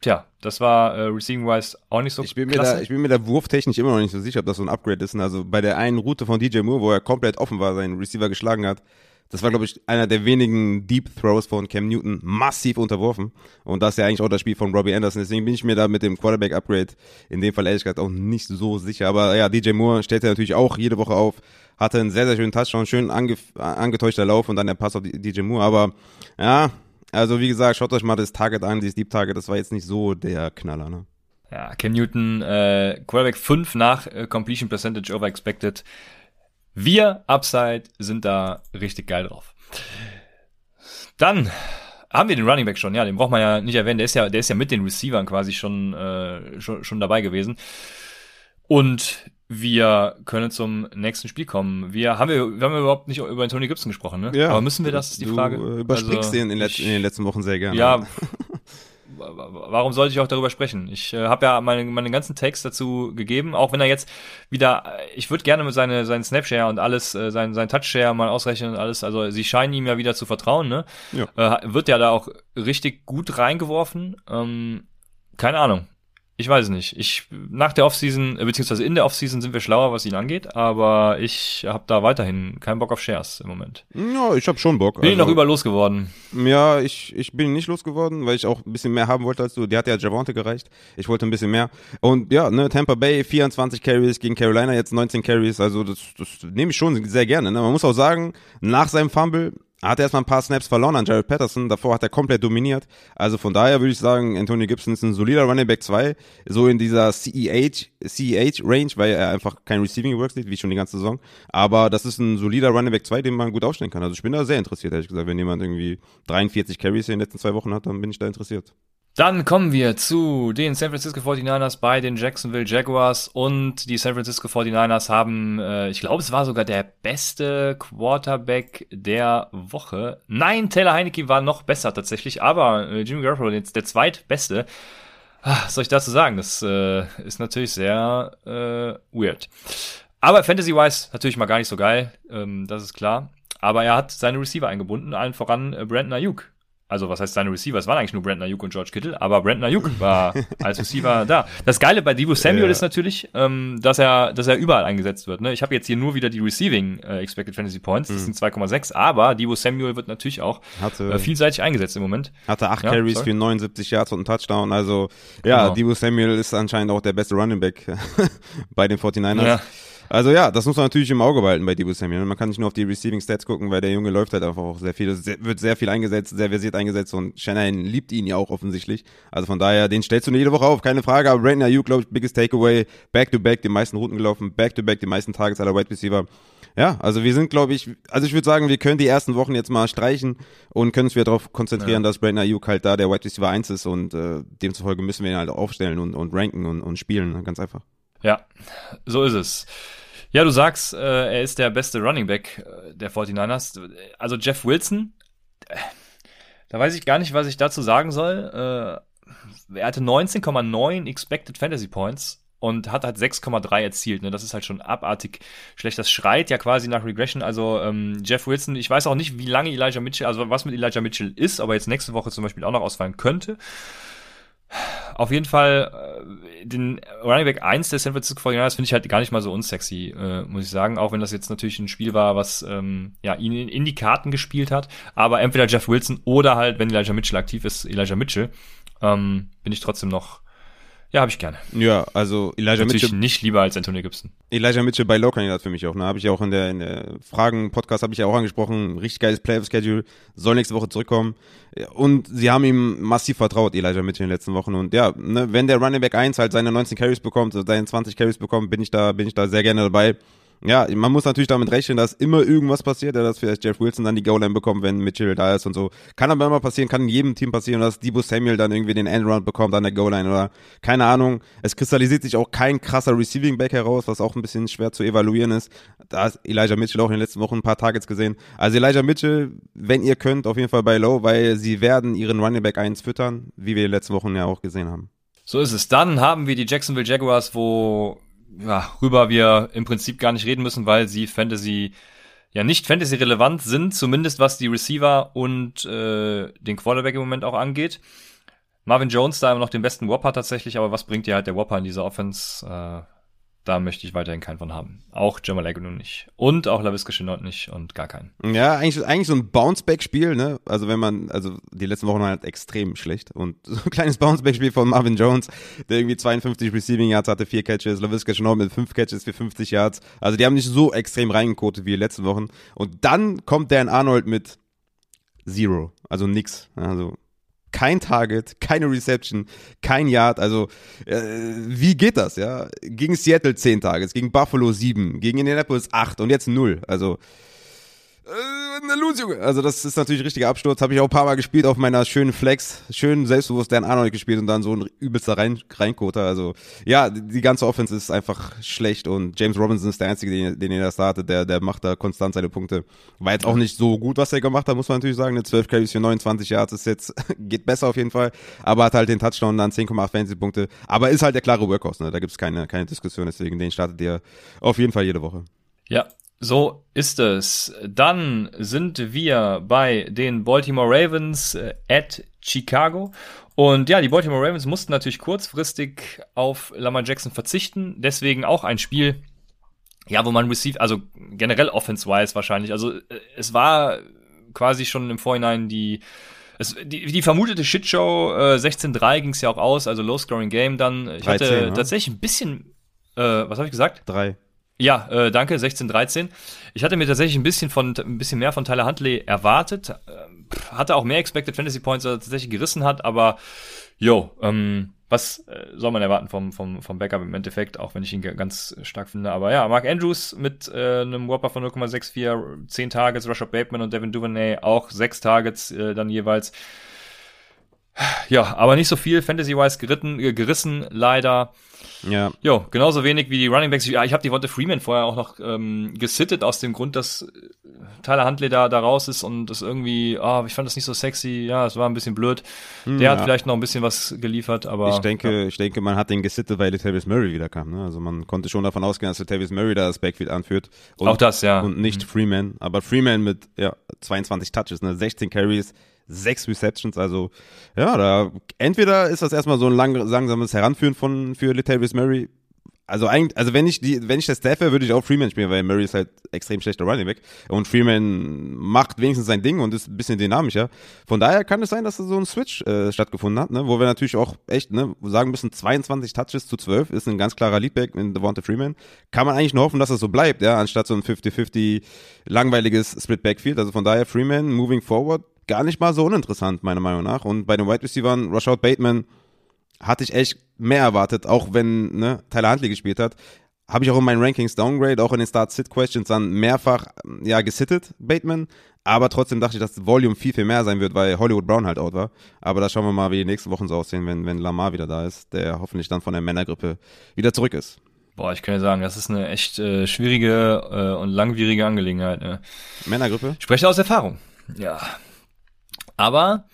tja, das war äh, receiving-wise auch nicht so ich bin mir klasse. da, Ich bin mir da wurftechnisch immer noch nicht so sicher, ob das so ein Upgrade ist. Also bei der einen Route von DJ Moore, wo er komplett offen war, seinen Receiver geschlagen hat, das war, glaube ich, einer der wenigen Deep Throws von Cam Newton massiv unterworfen. Und das ist ja eigentlich auch das Spiel von Robbie Anderson. Deswegen bin ich mir da mit dem Quarterback-Upgrade in dem Fall ehrlich gesagt auch nicht so sicher. Aber ja, DJ Moore stellt ja natürlich auch jede Woche auf. Hatte einen sehr, sehr schönen Touchdown, schön ange angetäuschter Lauf und dann der Pass auf DJ Moore. Aber ja, also wie gesagt, schaut euch mal das Target an, dieses Deep Target. Das war jetzt nicht so der Knaller, ne? Ja, Cam Newton, äh, Quarterback 5 nach äh, Completion Percentage over expected. Wir, Upside, sind da richtig geil drauf. Dann haben wir den Running Back schon, ja, den braucht man ja nicht erwähnen. Der ist ja, der ist ja mit den Receivern quasi schon, äh, schon, schon dabei gewesen. Und wir können zum nächsten Spiel kommen. Wir haben, wir, wir haben überhaupt nicht über Anthony Gibson gesprochen, ne? Ja. Aber müssen wir das, ist die du, Frage? Äh, überspringst Also, den in, ich- in den letzten Wochen sehr gerne. Ja, [laughs] warum sollte ich auch darüber sprechen? Ich äh, habe ja meine, meine ganzen Text dazu gegeben, auch wenn er jetzt wieder, äh, ich würde gerne mit seine, seinen Snapshare und alles, äh, sein, sein Touchshare mal ausrechnen und alles, also sie scheinen ihm ja wieder zu vertrauen, ne? Ja. Äh, wird ja da auch richtig gut reingeworfen. Ähm, keine Ahnung. Ich weiß es nicht. Ich nach der Offseason, äh, beziehungsweise in der Offseason sind wir schlauer, was ihn angeht, aber ich habe da weiterhin keinen Bock auf Shares im Moment. Ja, ich habe schon Bock. Bin ich Also- noch über losgeworden. Ja, ich, ich bin nicht losgeworden, weil ich auch ein bisschen mehr haben wollte als du. Die hat ja Javante gereicht. Ich wollte ein bisschen mehr. Und ja, ne, Tampa Bay 24 Carries gegen Carolina, jetzt 19 Carries. Also das, das nehme ich schon sehr gerne. Ne? Man muss auch sagen, nach seinem Fumble hat er erstmal ein paar Snaps verloren an Jared Patterson. Davor hat er komplett dominiert. Also von daher würde ich sagen, Anthony Gibson ist ein solider Running Back 2. So in dieser CEH, CEH Range, weil er einfach kein Receiving Works sieht, wie schon die ganze Saison. Aber das ist ein solider Running Back 2, den man gut aufstellen kann. Also ich bin da sehr interessiert, ehrlich gesagt. Wenn jemand irgendwie 43 Carries in den letzten zwei Wochen hat, dann bin ich da interessiert. Dann kommen wir zu den San Francisco 49ers bei den Jacksonville Jaguars und die San Francisco 49ers haben, äh, ich glaube, es war sogar der beste Quarterback der Woche. Nein, Taylor Heineke war noch besser tatsächlich, aber äh, Jimmy Garoppolo jetzt der zweitbeste. Ah, was soll ich dazu sagen? Das äh, ist natürlich sehr äh, weird. Aber Fantasy-wise natürlich mal gar nicht so geil, ähm, das ist klar. Aber er hat seine Receiver eingebunden, allen voran äh, Brandon Ayuk. Also was heißt seine Receiver? Es waren eigentlich nur Brandon Ayuk und George Kittle, aber Brandon Ayuk war [laughs] als Receiver da. Das Geile bei Debo Samuel Ja. ist natürlich, ähm, dass er, dass er überall eingesetzt wird. Ne? Ich habe jetzt hier nur wieder die Receiving äh, Expected Fantasy Points, das sind 2,6, aber Debo Samuel wird natürlich auch Hatte, äh, vielseitig eingesetzt im Moment. hatte acht Ja, Carries sorry. für 79 Yards und einen Touchdown. Also ja, Genau. Debo Samuel ist anscheinend auch der beste Running Back [laughs] bei den 49ers. Ja. Also ja, das muss man natürlich im Auge behalten bei Debo Samuel. Man kann nicht nur auf die Receiving Stats gucken, weil der Junge läuft halt einfach auch sehr viel, sehr, wird sehr viel eingesetzt, sehr versiert eingesetzt und Shanahan liebt ihn ja auch offensichtlich. Also von daher, den stellst du jede Woche auf, keine Frage. Aber Brandon Ayuk, glaube ich, biggest Takeaway, back to back, die meisten Routen gelaufen, back to back, die meisten Targets aller Wide Receiver. Ja, also wir sind, glaube ich, also ich würde sagen, wir können die ersten Wochen jetzt mal streichen und können uns wieder darauf konzentrieren, dass Brandon Ayuk halt da der Wide Receiver 1 ist und äh, demzufolge müssen wir ihn halt aufstellen und, und ranken und, und spielen, ganz einfach. Ja, so ist es. Ja, du sagst, äh, er ist der beste Running Back äh, der 49ers. Also Jeff Wilson, äh, da weiß ich gar nicht, was ich dazu sagen soll. Äh, er hatte 19,9 Expected Fantasy Points und hat halt 6,3 erzielt. Ne? Das ist halt schon abartig schlecht. Das schreit ja quasi nach Regression. Also ähm, Jeff Wilson, ich weiß auch nicht, wie lange Elijah Mitchell, also was mit Elijah Mitchell ist, aber jetzt nächste Woche zum Beispiel auch noch ausfallen könnte. Auf jeden Fall, äh, den Running Back 1 der San Francisco 49ers finde ich halt gar nicht mal so unsexy, äh, muss ich sagen. Auch wenn das jetzt natürlich ein Spiel war, was ähm, ja, ihn in, in die Karten gespielt hat. Aber entweder Jeff Wilson oder halt, wenn Elijah Mitchell aktiv ist, Elijah Mitchell, ähm, bin ich trotzdem noch, ja, habe ich gerne. Ja, also Elijah Natürlich Mitchell, nicht lieber als Antonio Gibson. Elijah Mitchell bei Low-Kandidat für mich auch. Ne? Habe ich ja auch in der, in der Fragen-Podcast habe ich ja auch angesprochen. Richtig geiles Playoff-Schedule. Soll nächste Woche zurückkommen. Und sie haben ihm massiv vertraut, Elijah Mitchell in den letzten Wochen. Und ja, ne, wenn der Running Back 1 halt seine 19 Carries bekommt, seine 20 Carries bekommt, bin ich da, bin ich da sehr gerne dabei. Ja, man muss natürlich damit rechnen, dass immer irgendwas passiert, ja, dass vielleicht Jeff Wilson dann die Goal-Line bekommt, wenn Mitchell da ist und so. Kann aber immer passieren, kann in jedem Team passieren, dass Debo Samuel dann irgendwie den Endround bekommt an der Goal-Line oder keine Ahnung. Es kristallisiert sich auch kein krasser Receiving-Back heraus, was auch ein bisschen schwer zu evaluieren ist. Da hat Elijah Mitchell auch in den letzten Wochen ein paar Targets gesehen. Also Elijah Mitchell, wenn ihr könnt, auf jeden Fall bei Low, weil sie werden ihren Running Back 1 füttern, wie wir in den letzten Wochen ja auch gesehen haben. So ist es. Dann haben wir die Jacksonville Jaguars, wo ja, rüber wir im Prinzip gar nicht reden müssen, weil sie Fantasy ja nicht Fantasy-relevant sind, zumindest was die Receiver und äh, den Quarterback im Moment auch angeht. Marvin Jones da immer noch den besten Whopper tatsächlich, aber was bringt dir halt der Whopper in dieser Offense? Äh, da möchte ich weiterhin keinen von haben. Auch Jamal Agnew nicht. Und auch LaVisca Chenault nicht und gar keinen. Ja, eigentlich, eigentlich so ein Bounceback-Spiel, ne? Also wenn man, also die letzten Wochen waren halt extrem schlecht. Und [laughs] so ein kleines Bounceback-Spiel von Marvin Jones, der irgendwie 52 Receiving Yards hatte, vier Catches, LaVisca Chenault mit fünf Catches für 50 Yards. Also die haben nicht so extrem reingekotet wie die letzten Wochen. Und dann kommt Dan Arnold mit Zero. Also nix. Also kein Target, keine Reception, kein Yard. Also äh, wie geht das? Ja, gegen Seattle 10 Targets, gegen Buffalo 7, gegen Indianapolis 8 und jetzt 0. Also eine Lose, Junge. Also das ist natürlich richtiger Absturz. Habe ich auch ein paar Mal gespielt auf meiner schönen Flex. Schön selbstbewusst Dan Arnold gespielt und dann so ein übelster Rein Reinkoter. Also ja, die ganze Offense ist einfach schlecht und James Robinson ist der Einzige, den, den er da startet. Der, der macht da konstant seine Punkte. War jetzt auch nicht so gut, was er gemacht hat, muss man natürlich sagen. Eine 12 Carries für 29 Yards ist jetzt, [laughs] geht besser auf jeden Fall. Aber hat halt den Touchdown dann 10,8 Fantasy-Punkte. Aber ist halt der klare Workhorse, ne? Da gibt's keine, keine Diskussion. Deswegen, den startet ihr auf jeden Fall jede Woche. Ja, so ist es. Dann sind wir bei den Baltimore Ravens äh, at Chicago. Und ja, die Baltimore Ravens mussten natürlich kurzfristig auf Lamar Jackson verzichten. Deswegen auch ein Spiel, ja, wo man receive, also generell offense-wise wahrscheinlich. Also äh, es war quasi schon im Vorhinein die es, die, die vermutete Shitshow äh, 16-3 ging es ja auch aus, also Low-Scoring-Game dann. Ich 13, hatte ne? tatsächlich ein bisschen, äh, was habe ich gesagt? Drei. Ja, äh, danke, 16, 13. Ich hatte mir tatsächlich ein bisschen von ein bisschen mehr von Tyler Huntley erwartet. Äh, hatte auch mehr Expected Fantasy Points, als er tatsächlich gerissen hat, aber jo, ähm, was äh, soll man erwarten vom, vom, vom Backup im Endeffekt, auch wenn ich ihn ganz stark finde. Aber ja, Mark Andrews mit äh, einem Whopper von 0,64, 10 Targets, Rashad Bateman und Devin Duvernay auch 6 Targets äh, dann jeweils. Ja, aber nicht so viel Fantasy-wise geritten, äh, gerissen, leider. Ja. Jo, genauso wenig wie die Running Backs. Ja, ich habe die Wonte Freeman vorher auch noch ähm, gesittet aus dem Grund, dass äh, Tyler Huntley da, da raus ist und das irgendwie, ah, oh, ich fand das nicht so sexy. Ja, es war ein bisschen blöd. Der ja. hat vielleicht noch ein bisschen was geliefert, aber. Ich denke, ja. ich denke, man hat den gesittet, weil Latavius Murray wieder kam. Ne? Also man konnte schon davon ausgehen, dass Latavius Murray da das Backfield anführt. Und, auch das, ja. Und nicht mhm. Freeman. Aber Freeman mit ja, 22 Touches, ne? 16 Carries, sechs Receptions, also ja, da entweder ist das erstmal so ein lang, langsames Heranführen von für Latavius Murray. Also eigentlich, also wenn ich die, wenn ich der Staff wäre, würde ich auch Freeman spielen, weil Murray ist halt extrem schlechter Running Back und Freeman macht wenigstens sein Ding und ist ein bisschen dynamischer. Von daher kann es sein, dass da so ein Switch äh, stattgefunden hat, ne, wo wir natürlich auch echt, ne, sagen müssen, 22 Touches zu 12 ist ein ganz klarer Leadback in Devonta Freeman. Kann man eigentlich nur hoffen, dass das so bleibt, ja, anstatt so ein 50-50 langweiliges Split Backfield. Also von daher Freeman moving forward gar nicht mal so uninteressant, meiner Meinung nach. Und bei den Wide Receivers, Rashad Bateman, hatte ich echt mehr erwartet, auch wenn ne, Tyler Huntley gespielt hat. Habe ich auch in meinen Rankings Downgrade, auch in den Start-Sit-Questions dann mehrfach ja gesittet, Bateman. Aber trotzdem dachte ich, dass das Volume viel, viel mehr sein wird, weil Hollywood Brown halt out war. Aber da schauen wir mal, wie die nächsten Wochen so aussehen, wenn, wenn Lamar wieder da ist, der hoffentlich dann von der Männergrippe wieder zurück ist. Boah, ich kann ja sagen, das ist eine echt äh, schwierige äh, und langwierige Angelegenheit. Ne? Männergrippe? Ich spreche aus Erfahrung. Ja, aber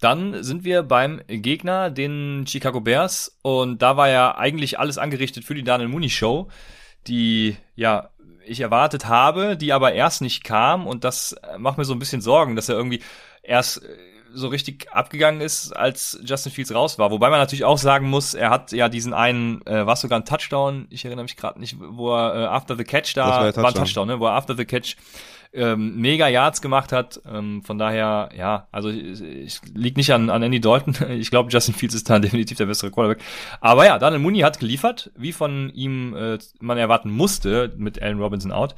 dann sind wir beim Gegner, den Chicago Bears. Und da war ja eigentlich alles angerichtet für die Daniel Mooney Show, die ja ich erwartet habe, die aber erst nicht kam. Und das macht mir so ein bisschen Sorgen, dass er irgendwie erst äh, so richtig abgegangen ist, als Justin Fields raus war. Wobei man natürlich auch sagen muss, er hat ja diesen einen, äh, war sogar ein Touchdown, ich erinnere mich gerade nicht, wo er äh, after the catch da, war, war, ein Touchdown, ne, wo er after the catch ähm, mega Yards gemacht hat. Ähm, von daher, ja, also ich, ich liegt nicht an, an Andy Dalton. [laughs] Ich glaube, Justin Fields ist da [laughs] definitiv der bessere Quarterback. Aber ja, Daniel Mooney hat geliefert, wie von ihm äh, man erwarten musste, mit Allen Robinson out.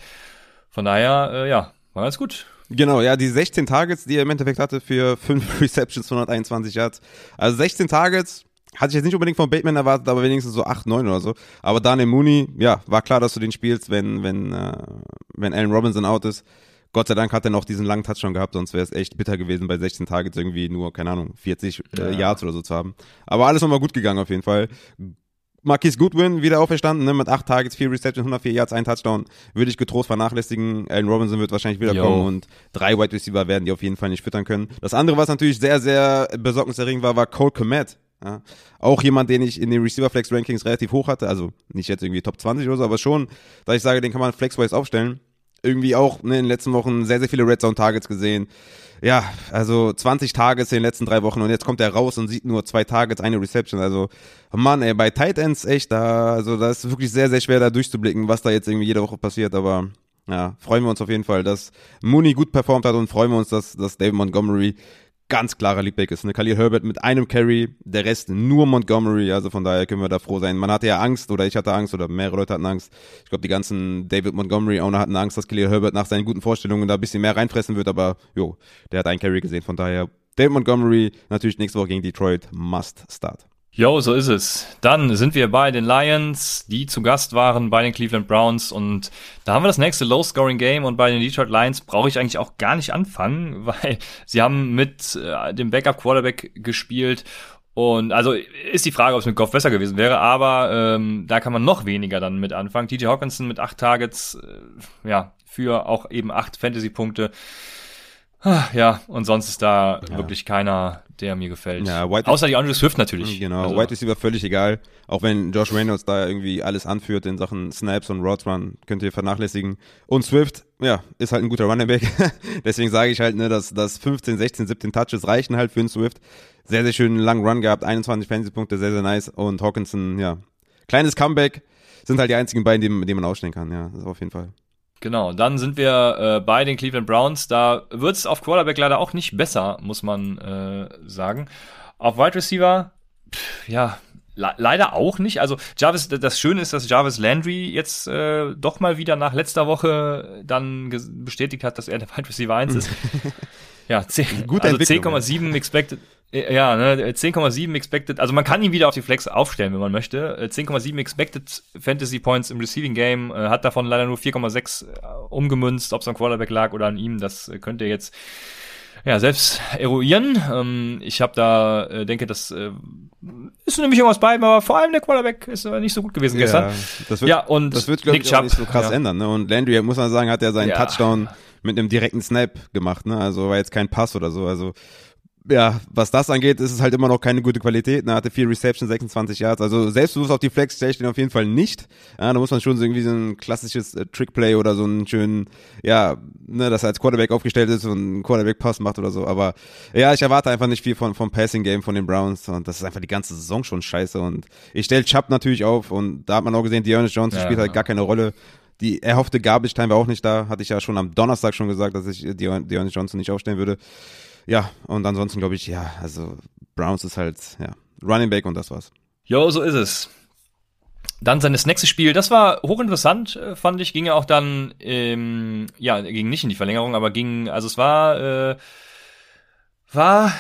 Von daher, äh, ja, war ganz gut. Genau, ja, die 16 Targets, die er im Endeffekt hatte für 5 [laughs] Receptions, 121 Yards. Also 16 Targets, hatte ich jetzt nicht unbedingt von Bateman erwartet, aber wenigstens so 8, 9 oder so. Aber Daniel Mooney, ja, war klar, dass du den spielst, wenn, wenn, äh, wenn Allen Robinson out ist. Gott sei Dank hat er noch diesen langen Touchdown gehabt, sonst wäre es echt bitter gewesen, bei 16 Targets irgendwie nur, keine Ahnung, 40 äh, ja. Yards oder so zu haben. Aber alles nochmal gut gegangen auf jeden Fall. Marquis Goodwin wieder auferstanden, ne, mit 8 Targets, 4 Receptions, 104 Yards, ein Touchdown. Würde ich getrost vernachlässigen. Allen Robinson wird wahrscheinlich wiederkommen Yo. und drei Wide Receiver werden die auf jeden Fall nicht füttern können. Das andere, was natürlich sehr, sehr besorgniserregend war, war Cole Komet. Ja. Auch jemand, den ich in den Receiver Flex Rankings relativ hoch hatte, also nicht jetzt irgendwie Top 20 oder so, aber schon, da ich sage, den kann man flexwise aufstellen. irgendwie auch ne, in den letzten Wochen sehr, sehr viele Red Zone Targets gesehen. Ja, also 20 Targets in den letzten drei Wochen und jetzt kommt er raus und sieht nur zwei Targets, eine Reception. Also, Mann, ey, bei Tight Ends echt, da, also da ist wirklich sehr, sehr schwer da durchzublicken, was da jetzt irgendwie jede Woche passiert, aber ja, freuen wir uns auf jeden Fall, dass Mooney gut performt hat und freuen wir uns, dass, dass David Montgomery ganz klarer Leadback ist. Ne? Khalil Herbert mit einem Carry, der Rest nur Montgomery, also von daher können wir da froh sein. Man hatte ja Angst oder ich hatte Angst oder mehrere Leute hatten Angst. Ich glaube, die ganzen David Montgomery Owner hatten Angst, dass Khalil Herbert nach seinen guten Vorstellungen da ein bisschen mehr reinfressen wird, aber jo, der hat einen Carry gesehen, von daher David Montgomery natürlich nächste Woche gegen Detroit must start. Jo, so ist es. Dann sind wir bei den Lions, die zu Gast waren bei den Cleveland Browns und da haben wir das nächste Low-Scoring-Game und bei den Detroit Lions brauche ich eigentlich auch gar nicht anfangen, [laughs] weil sie haben mit äh, dem Backup-Quarterback gespielt und also ist die Frage, ob es mit Goff besser gewesen wäre, aber ähm, da kann man noch weniger dann mit anfangen. TJ Hawkinson mit acht Targets, äh, ja, für auch eben acht Fantasy-Punkte. Ah, ja, und sonst ist da ja. wirklich keiner, der mir gefällt. Ja, White Außer die Andrew Swift natürlich. Genau, also. White Receiver völlig egal. Auch wenn Josh Reynolds da irgendwie alles anführt in Sachen Snaps und Routes Run, könnt ihr vernachlässigen. Und Swift, ja, ist halt ein guter Running Back. [laughs] Deswegen sage ich halt, ne, dass, dass 15, 16, 17 Touches reichen halt für den Swift. Sehr, sehr schönen langen Run gehabt, 21 Fantasy-Punkte, sehr, sehr nice. Und Hawkinson, ja, kleines Comeback. Sind halt die einzigen beiden, die, die man ausstellen kann, ja, auf jeden Fall. Genau, dann sind wir äh, bei den Cleveland Browns. Da wird es auf Quarterback leider auch nicht besser, muss man äh, sagen. Auf Wide Receiver, pff, ja, le leider auch nicht. Also Jarvis, das Schöne ist, dass Jarvis Landry jetzt äh, doch mal wieder nach letzter Woche dann bestätigt hat, dass er der [laughs] Wide Receiver 1 ist. [laughs] ja, 10, Gute also 10,7 expected. Ja, ne, 10,7 expected, also man kann ihn wieder auf die Flex aufstellen, wenn man möchte. 10,7 expected Fantasy Points im Receiving Game, äh, hat davon leider nur 4,6 äh, umgemünzt, ob es am Quarterback lag oder an ihm, das äh, könnt ihr jetzt ja, selbst eruieren. Ähm, ich habe da, äh, denke, das äh, ist nämlich irgendwas bei, aber vor allem der Quarterback ist aber nicht so gut gewesen ja, gestern. Das wird, ja, und das wird, glaube ich, auch nicht so krass ja. ändern. Ne? Und Landry, muss man sagen, hat ja seinen ja. Touchdown mit einem direkten Snap gemacht. Ne? Also war jetzt kein Pass oder so. Also ja, was das angeht, ist es halt immer noch keine gute Qualität. Er ne? hatte vier Reception, 26 Yards. Also selbstbewusst auf die Flex stelle ich den auf jeden Fall nicht. Ja, da muss man schon so irgendwie so ein klassisches äh, Trickplay oder so einen schönen, ja, ne, dass er als Quarterback aufgestellt ist und einen Quarterback-Pass macht oder so. Aber ja, ich erwarte einfach nicht viel von, vom Passing-Game von den Browns. Und das ist einfach die ganze Saison schon scheiße. Und ich stelle Chubb natürlich auf. Und da hat man auch gesehen, Dearness Johnson ja, spielt halt gar keine Rolle. Die erhoffte Garbage Time war auch nicht da. Hatte ich ja schon am Donnerstag schon gesagt, dass ich Dearness Johnson nicht aufstellen würde. Ja, und ansonsten glaube ich, ja, also Browns ist halt, ja, Running Back und das war's. Jo, so ist es. Dann sein nächste Spiel, das war hochinteressant, äh, fand ich, ging ja auch dann, ähm, ja, ging nicht in die Verlängerung, aber ging, also es war, äh, war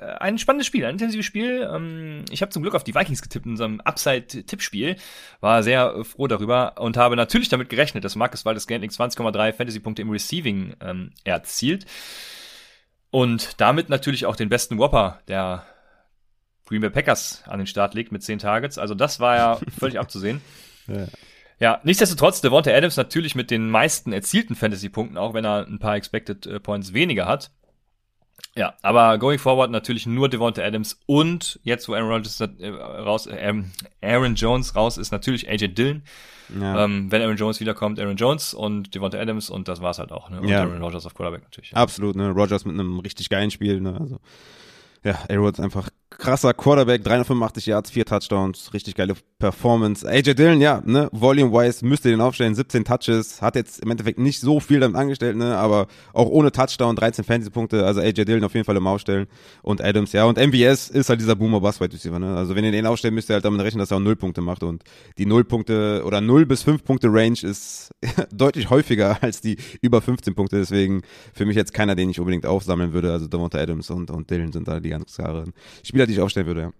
ein spannendes Spiel, ein intensives Spiel. Ähm, ich habe zum Glück auf die Vikings getippt in unserem Upside-Tippspiel, war sehr froh darüber und habe natürlich damit gerechnet, dass Marcus Waldes Gantling 20,3 Fantasy-Punkte im Receiving ähm, erzielt. Und damit natürlich auch den besten Whopper der Green Bay Packers an den Start legt mit 10 Targets. Also das war ja [laughs] völlig abzusehen. Ja. ja, nichtsdestotrotz, Devonta Adams natürlich mit den meisten erzielten Fantasy-Punkten, auch wenn er ein paar Expected äh, Points weniger hat. Ja, aber going forward natürlich nur Devonta Adams und jetzt, wo Aaron Rodgers äh, raus, äh, Aaron Jones raus ist, natürlich AJ Dillon. Ja. Ähm, wenn Aaron Jones wiederkommt, Aaron Jones und Devonta Adams und das war's halt auch. Ne? Und ja. Aaron Rodgers auf Quarterback natürlich. Ja. Absolut, ne? Rodgers mit einem richtig geilen Spiel. Ne? Also ja, Aaron ist einfach krasser Quarterback, 385 Yards, vier Touchdowns, richtig geile Performance. AJ Dillon, ja, ne, volume-wise müsste den aufstellen, 17 Touches, hat jetzt im Endeffekt nicht so viel damit angestellt, ne, aber auch ohne Touchdown, 13 Fantasy-Punkte, also AJ Dillon auf jeden Fall im Aufstellen und Adams, ja, und MBS ist halt dieser Boomer Bass Receiver, ne, also wenn ihr den aufstellt, müsst ihr halt damit rechnen, dass er auch null Punkte macht und die null Punkte oder null bis fünf Punkte Range ist [laughs] deutlich häufiger als die über 15 Punkte, deswegen für mich jetzt keiner, den ich unbedingt aufsammeln würde, also Devonta Adams und, und Dillon sind da die ganz klaren Spieler, die ich aufstellen würde, ja.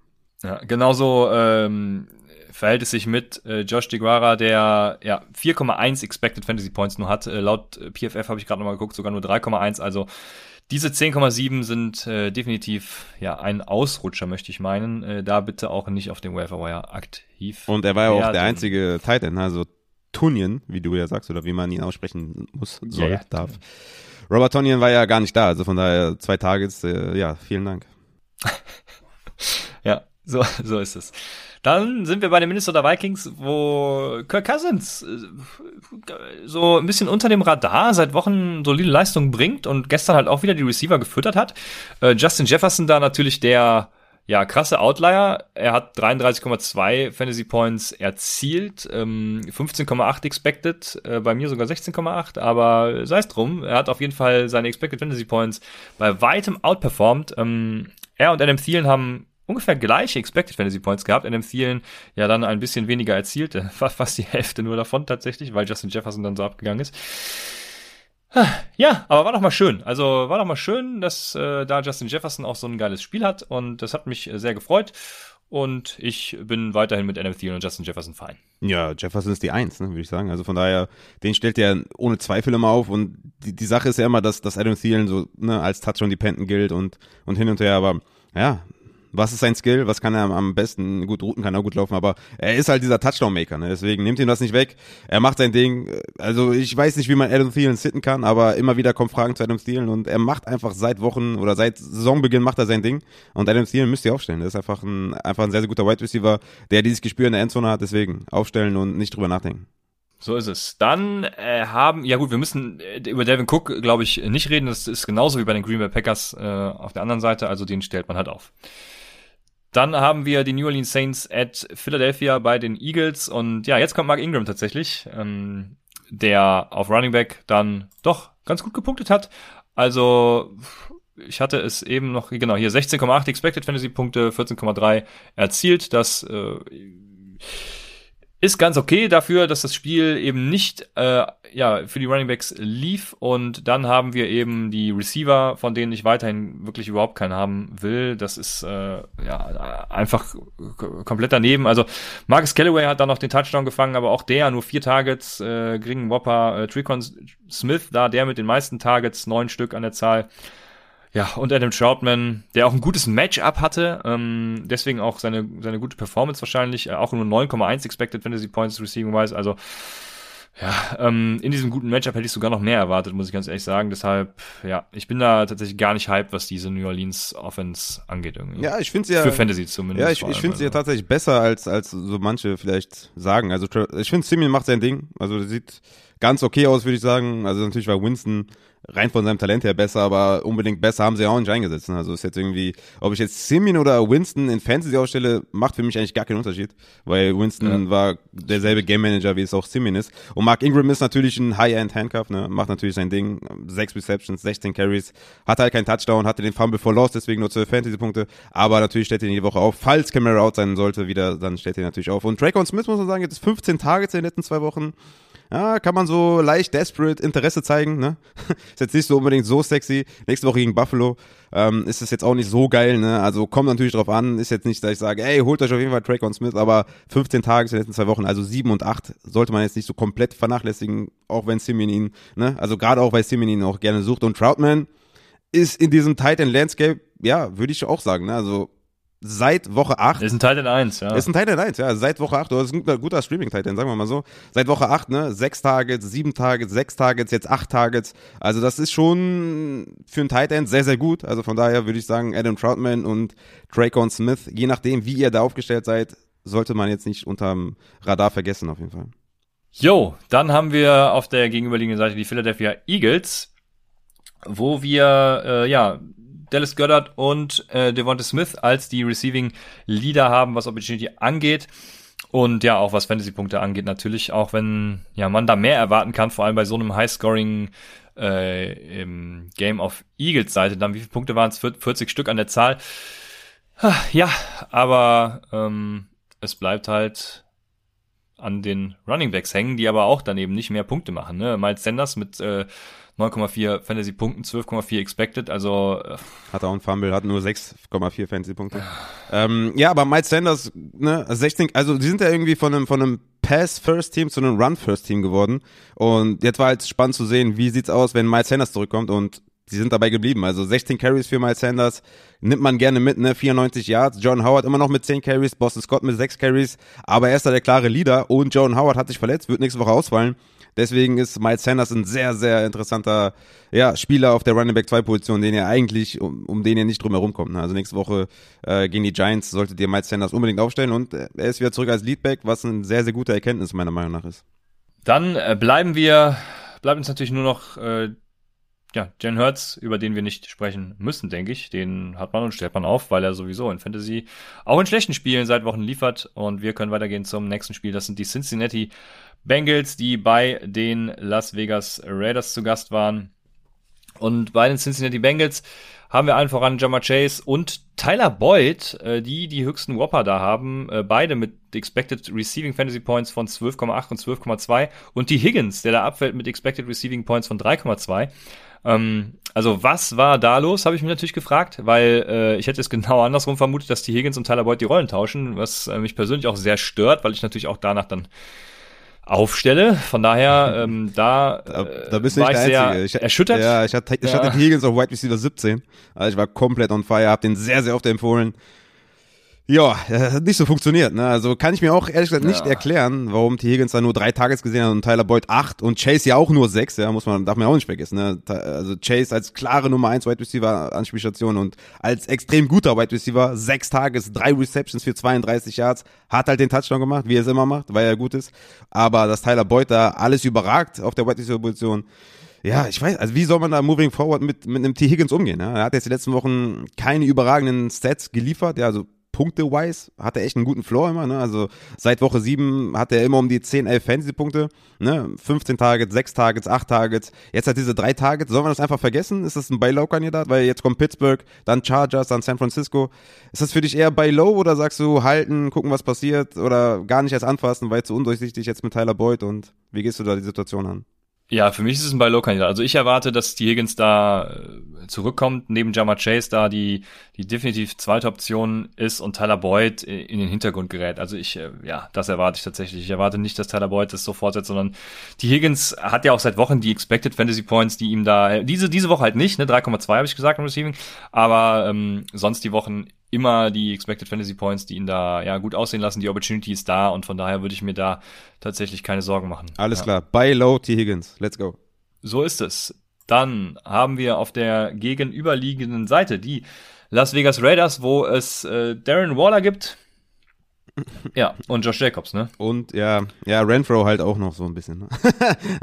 Ja, genauso ähm, verhält es sich mit äh, Josh DeGuara, der ja 4,1 Expected Fantasy Points nur hat. Äh, laut äh, PFF habe ich gerade nochmal geguckt, sogar nur 3,1. Also diese 10,7 sind äh, definitiv ja ein Ausrutscher, möchte ich meinen. Äh, da bitte auch nicht auf dem Waiver Wire aktiv. Und er war ja auch der einzige Titan, also Tunyon, wie du ja sagst, oder wie man ihn aussprechen muss, soll, ja. darf. Robert Tonyan war ja gar nicht da, also von daher zwei Tages, äh, ja, vielen Dank. [laughs] ja. So, [laughs] so ist es. Dann sind wir bei den Minnesota Vikings, wo Kirk Cousins äh, so ein bisschen unter dem Radar seit Wochen solide Leistungen bringt und gestern halt auch wieder die Receiver gefüttert hat. Äh, Justin Jefferson da natürlich der ja, krasse Outlier. Er hat 33,2 Fantasy Points erzielt, ähm, 15,8 expected, äh, bei mir sogar 16,8, aber sei es drum, er hat auf jeden Fall seine expected Fantasy Points bei weitem outperformed. Er und Adam Thielen haben ungefähr gleiche Expected Fantasy Points gehabt. Adam Thielen ja dann ein bisschen weniger erzielt, [laughs] fast die Hälfte nur davon tatsächlich, weil Justin Jefferson dann so abgegangen ist. Ja, aber war doch mal schön. Also war doch mal schön, dass äh, da Justin Jefferson auch so ein geiles Spiel hat und das hat mich äh, sehr gefreut. Und ich bin weiterhin mit Adam Thielen und Justin Jefferson fein. Ja, Jefferson ist die Eins, ne, würde ich sagen. Also von daher, den stellt er ohne Zweifel immer auf. Und die, die Sache ist ja immer, dass, dass Adam Thielen so ne, als Touchdown-Dependent gilt und, und hin und her. Aber ja, was ist sein Skill, was kann er am besten, gut routen kann er gut laufen, aber er ist halt dieser Touchdown-Maker, ne? deswegen nimmt ihm das nicht weg, er macht sein Ding, also ich weiß nicht, wie man Adam Thielen sitten kann, aber immer wieder kommen Fragen zu Adam Thielen und er macht einfach seit Wochen oder seit Saisonbeginn macht er sein Ding und Adam Thielen müsst ihr aufstellen, das ist einfach ein, einfach ein sehr, sehr guter Wide Receiver, der dieses Gespür in der Endzone hat, deswegen aufstellen und nicht drüber nachdenken. So ist es. Dann äh, haben, ja gut, wir müssen äh, über Devin Cook, glaube ich, nicht reden. Das ist genauso wie bei den Green Bay Packers äh, auf der anderen Seite. Also den stellt man halt auf. Dann haben wir die New Orleans Saints at Philadelphia bei den Eagles und ja, jetzt kommt Mark Ingram tatsächlich, ähm, der auf Running Back dann doch ganz gut gepunktet hat. Also ich hatte es eben noch, genau, hier 16,8 Expected Fantasy Punkte, 14,3 erzielt. Das äh, ist ganz okay dafür, dass das Spiel eben nicht äh, ja für die Running Backs lief und dann haben wir eben die Receiver, von denen ich weiterhin wirklich überhaupt keinen haben will. Das ist äh, ja einfach komplett daneben. Also Marcus Callaway hat dann noch den Touchdown gefangen, aber auch der nur vier Targets. Äh, Gringen Whopper, äh, Tricon Smith, da der mit den meisten Targets, neun Stück an der Zahl. Ja, und Adam Troutman, der auch ein gutes Matchup hatte, ähm, deswegen auch seine, seine gute Performance wahrscheinlich, äh, auch nur 9,1 Expected Fantasy Points Receiving-wise, also ja, ähm, in diesem guten Matchup hätte ich sogar noch mehr erwartet, muss ich ganz ehrlich sagen. Deshalb, ja, ich bin da tatsächlich gar nicht hyped, was diese New Orleans Offense angeht irgendwie. Ja, ich finde sie ja. Für Fantasy zumindest. Ja, ich, ich finde sie ja also. tatsächlich besser, als, als so manche vielleicht sagen. Also, ich finde, Simeon macht sein Ding. Also, sieht ganz okay aus, würde ich sagen. Also, natürlich war Winston rein von seinem Talent her besser, aber unbedingt besser haben sie auch nicht eingesetzt. Ne? Also ist jetzt irgendwie, ob ich jetzt Simeon oder Winston in Fantasy ausstelle, macht für mich eigentlich gar keinen Unterschied, weil Winston ja. war derselbe Game Manager, wie es auch Simeon ist. Und Mark Ingram ist natürlich ein High-End Handcuff, ne? macht natürlich sein Ding, sechs Receptions, 16 Carries, hat halt keinen Touchdown, hatte den Fumble for Loss, deswegen nur zwölf Fantasy-Punkte, aber natürlich stellt er ihn die Woche auf. Falls Camera out sein sollte, wieder, dann stellt er natürlich auf. Und Drake Smith muss man sagen, jetzt 15 Targets in den letzten zwei Wochen ja, kann man so leicht desperate Interesse zeigen, ne? [laughs] ist jetzt nicht so unbedingt so sexy. Nächste Woche gegen Buffalo ähm, ist es jetzt auch nicht so geil, ne? Also kommt natürlich drauf an, ist jetzt nicht, dass ich sage, ey, holt euch auf jeden Fall Drake Smith, aber 15 Tage in den letzten zwei Wochen, also 7 und 8, sollte man jetzt nicht so komplett vernachlässigen, auch wenn Simeon ihn, ne? Also gerade auch, weil Simeon ihn auch gerne sucht und Troutman ist in diesem Tight End Landscape, ja, würde ich auch sagen, ne? Also seit Woche 8. Ist ein Titan 1, ja. Ist ein Titan 1, ja. Seit Woche 8, das ist ein guter, guter Streaming-Titan, sagen wir mal so. Seit Woche 8, ne, 6 Targets, 7 Targets, 6 Targets, jetzt 8 Targets. Also das ist schon für einen Titan sehr, sehr gut. Also von daher würde ich sagen, Adam Troutman und Dracon Smith, je nachdem, wie ihr da aufgestellt seid, sollte man jetzt nicht unterm Radar vergessen, auf jeden Fall. Jo, dann haben wir auf der gegenüberliegenden Seite die Philadelphia Eagles, wo wir, äh, ja, Dallas Goddard und äh, Devonta Smith als die Receiving Leader haben, was Opportunity angeht. Und ja, auch was Fantasy-Punkte angeht, natürlich, auch wenn ja man da mehr erwarten kann, vor allem bei so einem High-Scoring äh, im Game of Eagles Seite. Dann wie viele Punkte waren es? 40 Stück an der Zahl. Ja, aber ähm, es bleibt halt an den Running Backs hängen, die aber auch daneben nicht mehr Punkte machen. Ne? Miles Sanders mit äh, 9,4 Fantasy-Punkten, 12,4 Expected, also äh, hat auch einen Fumble, hat nur 6,4 Fantasy-Punkte. ähm, ja, aber Miles Sanders, ne, 16, also die sind ja irgendwie von einem, von einem Pass-First-Team zu einem Run-First-Team geworden und jetzt war halt spannend zu sehen, wie sieht's aus, wenn Miles Sanders zurückkommt und sie sind dabei geblieben. Also 16 Carries für Miles Sanders nimmt man gerne mit, ne? 94 Yards. John Howard immer noch mit 10 Carries, Boston Scott mit 6 Carries, aber er ist da der klare Leader und John Howard hat sich verletzt, wird nächste Woche ausfallen. Deswegen ist Miles Sanders ein sehr, sehr interessanter ja, Spieler auf der Running Back 2 Position, den ihr eigentlich, um, um den ihr nicht drum herum kommt. Ne? Also nächste Woche äh, gegen die Giants solltet ihr Miles Sanders unbedingt aufstellen und er ist wieder zurück als Leadback, was eine sehr, sehr gute Erkenntnis meiner Meinung nach ist. Dann äh, bleiben wir, bleibt uns natürlich nur noch äh, ja, Jen Hurts, über den wir nicht sprechen müssen, denke ich. Den hat man und stellt man auf, weil er sowieso in Fantasy auch in schlechten Spielen seit Wochen liefert. Und wir können weitergehen zum nächsten Spiel. Das sind die Cincinnati Bengals, die bei den Las Vegas Raiders zu Gast waren. Und bei den Cincinnati Bengals haben wir allen voran Jammer Chase und Tyler Boyd, äh, die die höchsten Whopper da haben, äh, beide mit Expected Receiving Fantasy Points von 12,8 und 12,2 und die Higgins, der da abfällt mit Expected Receiving Points von 3,2. Ähm, also was war da los, habe ich mich natürlich gefragt, weil äh, ich hätte es [laughs] genau andersrum vermutet, dass die Higgins und Tyler Boyd die Rollen tauschen, was äh, mich persönlich auch sehr stört, weil ich natürlich auch danach dann aufstelle. Von daher, [laughs] ähm, da, da, da bist du nicht der Einzige. Ich, erschüttert. Ja, ich hatte, ich ja. hatte Higgins auf Wide Receiver 17. Also ich war komplett on fire, habe den sehr, sehr oft empfohlen. Ja, hat nicht so funktioniert. Ne? Also kann ich mir auch ehrlich gesagt nicht ja. erklären, warum T. Higgins da nur drei Tages gesehen hat und Tyler Boyd acht und Chase ja auch nur sechs. Ja, muss man darf man auch nicht vergessen. Ne? Also Chase als klare Nummer eins Wide Receiver Anspielstation und als extrem guter Wide Receiver sechs Tages, drei Receptions für 32 Yards, hat halt den Touchdown gemacht, wie er es immer macht, weil er gut ist. Aber dass Tyler Boyd da alles überragt auf der Wide Receiver Position. Ja, ich weiß, also wie soll man da moving forward mit, mit einem T. Higgins umgehen? Ja? Er hat jetzt die letzten Wochen keine überragenden Stats geliefert, ja, also Punkte-wise hat er echt einen guten Floor immer. Ne? Also seit Woche 7 hat er immer um die 10, 11 Fantasy-Punkte. Ne? 15 Targets, 6 Targets, 8 Targets. Jetzt hat diese drei Targets. Sollen wir das einfach vergessen? Ist das ein Buy-Low-Kandidat? Weil jetzt kommt Pittsburgh, dann Chargers, dann San Francisco. Ist das für dich eher Buy-Low oder sagst du halten, gucken, was passiert oder gar nicht erst anfassen, weil zu undurchsichtig jetzt mit Tyler Boyd und wie gehst du da die Situation an? Ja, für mich ist es ein Buy-Low-Kandidat. Also ich erwarte, dass die Higgins da äh, zurückkommt, neben Jammer Chase da die, die definitiv zweite Option ist und Tyler Boyd in den Hintergrund gerät. Also ich, äh, ja, das erwarte ich tatsächlich. Ich erwarte nicht, dass Tyler Boyd das so fortsetzt, sondern die Higgins hat ja auch seit Wochen die Expected Fantasy Points, die ihm da, diese, diese Woche halt nicht, ne, 3,2 habe ich gesagt im Receiving, aber ähm, sonst die Wochen immer die Expected Fantasy Points, die ihn da ja gut aussehen lassen. Die Opportunity ist da und von daher würde ich mir da tatsächlich keine Sorgen machen. Alles ja. klar. Buy low T. Higgins. Let's go. So ist es. Dann haben wir auf der gegenüberliegenden Seite die Las Vegas Raiders, wo es äh, Darren Waller gibt, [laughs] ja, und Josh Jacobs, ne? Und ja, ja, Renfro halt auch noch so ein bisschen. Ne?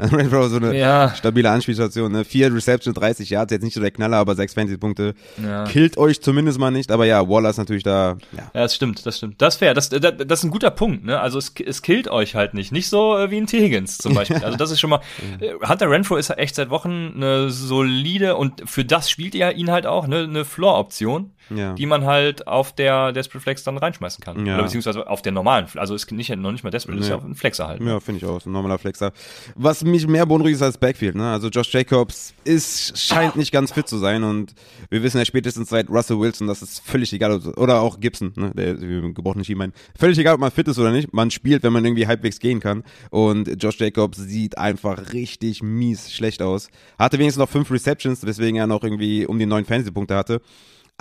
[laughs] Renfro so eine ja. stabile Anspielstation, ne? Vier Reception, 30 Yards, jetzt nicht so der Knaller, aber sechs Fantasy-Punkte. Ja. Killt euch zumindest mal nicht, aber ja, Waller ist natürlich da. Ja, ja das stimmt, das stimmt. Das ist fair, das, das, das ist ein guter Punkt, ne? Also es, es killt euch halt nicht. Nicht so äh, wie ein T. Higgins zum Beispiel. [laughs] Also das ist schon mal. Äh, Hunter Renfro ist echt seit Wochen eine solide und für das spielt ihr ihn halt auch, ne? Eine Floor-Option ja. die man halt auf der Desperate Flex dann reinschmeißen kann. Ja. Oder beziehungsweise auf der normalen, also ist nicht, noch nicht mal Desperate, nee. ist ja ein Flexer halt. Ne? Ja, finde ich auch, ein normaler Flexer. Was mich mehr beunruhigt ist als Backfield, ne? Also Josh Jacobs ist, scheint nicht ganz fit zu sein und wir wissen ja spätestens seit Russell Wilson, dass es völlig egal ist, oder auch Gibson, ne? Der gebrochene Schienbein. Völlig egal, ob man fit ist oder nicht, man spielt, wenn man irgendwie halbwegs gehen kann und Josh Jacobs sieht einfach richtig mies schlecht aus. Hatte wenigstens noch fünf Receptions, weswegen er noch irgendwie um die neun Fantasy-Punkte hatte.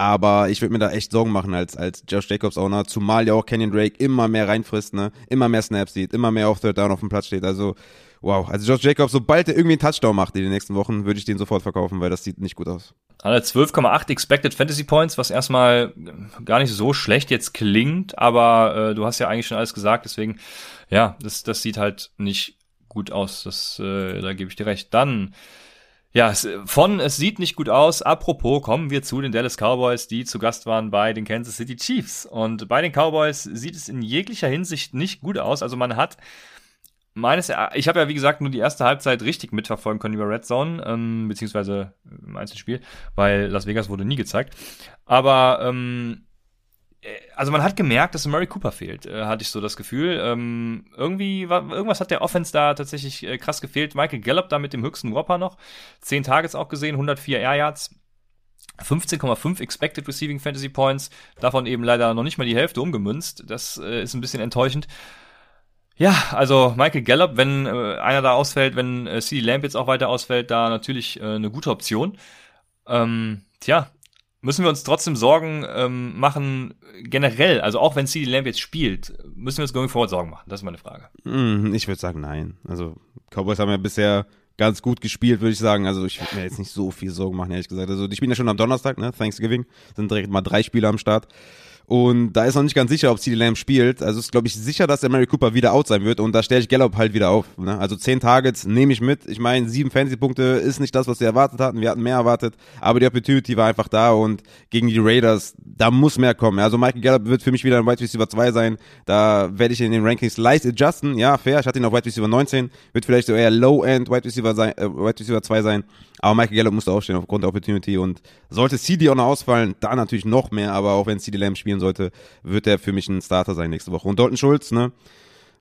Aber ich würde mir da echt Sorgen machen als, als Josh Jacobs Owner, zumal ja auch Kenyon Drake immer mehr reinfrisst, ne? Immer mehr Snaps sieht, immer mehr auf Third Down auf dem Platz steht. Also, wow. Also Josh Jacobs, sobald er irgendwie einen Touchdown macht in den nächsten Wochen, würde ich den sofort verkaufen, weil das sieht nicht gut aus. Alle 12,8 Expected Fantasy Points, was erstmal gar nicht so schlecht jetzt klingt, aber äh, du hast ja eigentlich schon alles gesagt, deswegen, ja, das, das sieht halt nicht gut aus. Das, äh, da gebe ich dir recht. Dann ja, von es sieht nicht gut aus. Apropos, kommen wir zu den Dallas Cowboys, die zu Gast waren bei den Kansas City Chiefs. Und bei den Cowboys sieht es in jeglicher Hinsicht nicht gut aus. Also man hat meines, ich habe ja wie gesagt nur die erste Halbzeit richtig mitverfolgen können über Red Zone, ähm, beziehungsweise im Einzelspiel, weil Las Vegas wurde nie gezeigt. Aber ähm, äh, also man hat gemerkt, dass Murray Cooper fehlt, äh, hatte ich so das Gefühl. Ähm, irgendwie war, irgendwas hat der Offense da tatsächlich äh, krass gefehlt. Michael Gallup da mit dem höchsten Whopper noch. Zehn Targets auch gesehen, 104 Air Yards. 15,5 Expected Receiving Fantasy Points, davon eben leider noch nicht mal die Hälfte umgemünzt. Das äh, ist ein bisschen enttäuschend. Ja, also Michael Gallup, wenn äh, einer da ausfällt, wenn äh, CD Lamb jetzt auch weiter ausfällt, da natürlich äh, eine gute Option. Ähm, tja, müssen wir uns trotzdem Sorgen ähm, machen, generell, also auch wenn CD Lamb jetzt spielt, müssen wir uns going forward Sorgen machen? Das ist meine Frage. Mm, ich würde sagen, nein. Also, Cowboys haben ja bisher ganz gut gespielt, würde ich sagen. Also, ich würde mir jetzt nicht so viel Sorgen machen, ehrlich gesagt. Also, die spielen ja schon am Donnerstag, ne? Thanksgiving. Sind direkt mal drei Spiele am Start. Und da ist noch nicht ganz sicher, ob CD Lamb spielt. Also ist, glaube ich, sicher, dass der Mary Cooper wieder out sein wird. Und da stelle ich Gallup halt wieder auf. Ne? Also zehn Targets nehme ich mit. Ich meine, sieben Fantasy-Punkte ist nicht das, was wir erwartet hatten. Wir hatten mehr erwartet. Aber die Opportunity war einfach da. Und gegen die Raiders, da muss mehr kommen. Also Michael Gallup wird für mich wieder ein Wide Receiver 2 sein. Da werde ich in den Rankings leicht adjusten. Ja, fair. Ich hatte ihn auf Wide Receiver 19. Wird vielleicht so eher Low-End Wide Receiver, sein, äh, Wide Receiver 2 sein. Aber Michael Gallup musste aufstehen aufgrund der Opportunity. Und sollte CD auch noch ausfallen, da natürlich noch mehr. Aber auch wenn CD Lamb spielen sollte, wird er für mich ein Starter sein nächste Woche. Und Dalton Schulz, ne?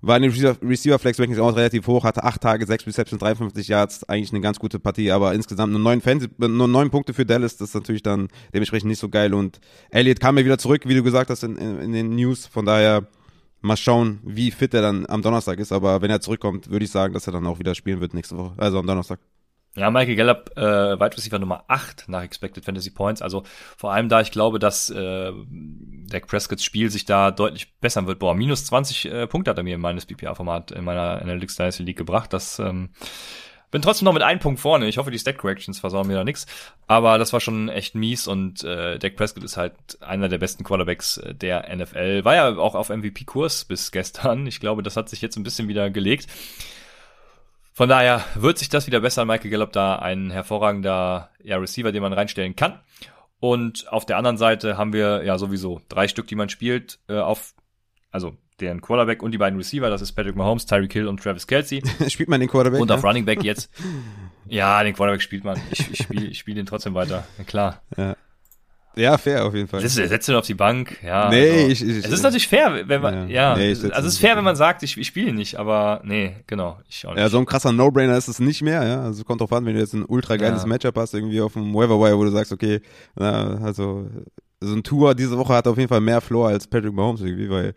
War in den Receiver Flex Rankings auch relativ hoch, hatte acht Tage, sechs Receptions, 53 Yards, eigentlich eine ganz gute Partie, aber insgesamt nur neun, Fans, nur neun Punkte für Dallas, das ist natürlich dann dementsprechend nicht so geil und Elliott kam mir wieder zurück, wie du gesagt hast in, in, in den News, von daher mal schauen, wie fit er dann am Donnerstag ist, aber wenn er zurückkommt, würde ich sagen, dass er dann auch wieder spielen wird nächste Woche, also am Donnerstag. Ja, Michael Gallup, äh, Wide Receiver Nummer 8 nach Expected Fantasy Points. Also vor allem da ich glaube, dass äh, Dak Prescott's Spiel sich da deutlich bessern wird. Boah, minus 20 äh, Punkte hat er mir in meines BPA-Format in meiner Analytics Dynasty League gebracht. Das ähm, bin trotzdem noch mit einem Punkt vorne. Ich hoffe, die Stat Corrections versauen mir da nichts. Aber das war schon echt mies und äh, Dak Prescott ist halt einer der besten Quarterbacks äh, der NFL. War ja auch auf MVP-Kurs bis gestern. Ich glaube, das hat sich jetzt ein bisschen wieder gelegt. Von daher wird sich das wieder besser. Michael Gallup da ein hervorragender ja, Receiver, den man reinstellen kann. Und auf der anderen Seite haben wir ja sowieso drei Stück, die man spielt, äh, auf, also den Quarterback und die beiden Receiver, das ist Patrick Mahomes, Tyreek Hill und Travis Kelsey. [laughs] spielt man den Quarterback? Und auf Running Back jetzt. [laughs] Ja, den Quarterback spielt man. Ich, ich spiele ich spiel den trotzdem weiter. Ja, klar. Ja. Ja, fair auf jeden Fall. Setzt, setzt ihn auf die Bank, ja. Nee, also. ich, ich, Es ist natürlich fair, wenn man, ja. Ja, nee, also es ist fair, wenn man sagt, ich, ich spiele nicht, aber nee, genau, ich auch nicht. Ja, so ein krasser No-Brainer ist es nicht mehr, ja. Also kommt drauf an, wenn du jetzt ein ultra geiles Ja. Matchup hast, irgendwie auf dem Wire, wo du sagst, okay, na, also so ein Tour diese Woche hat auf jeden Fall mehr Floor als Patrick Mahomes irgendwie, weil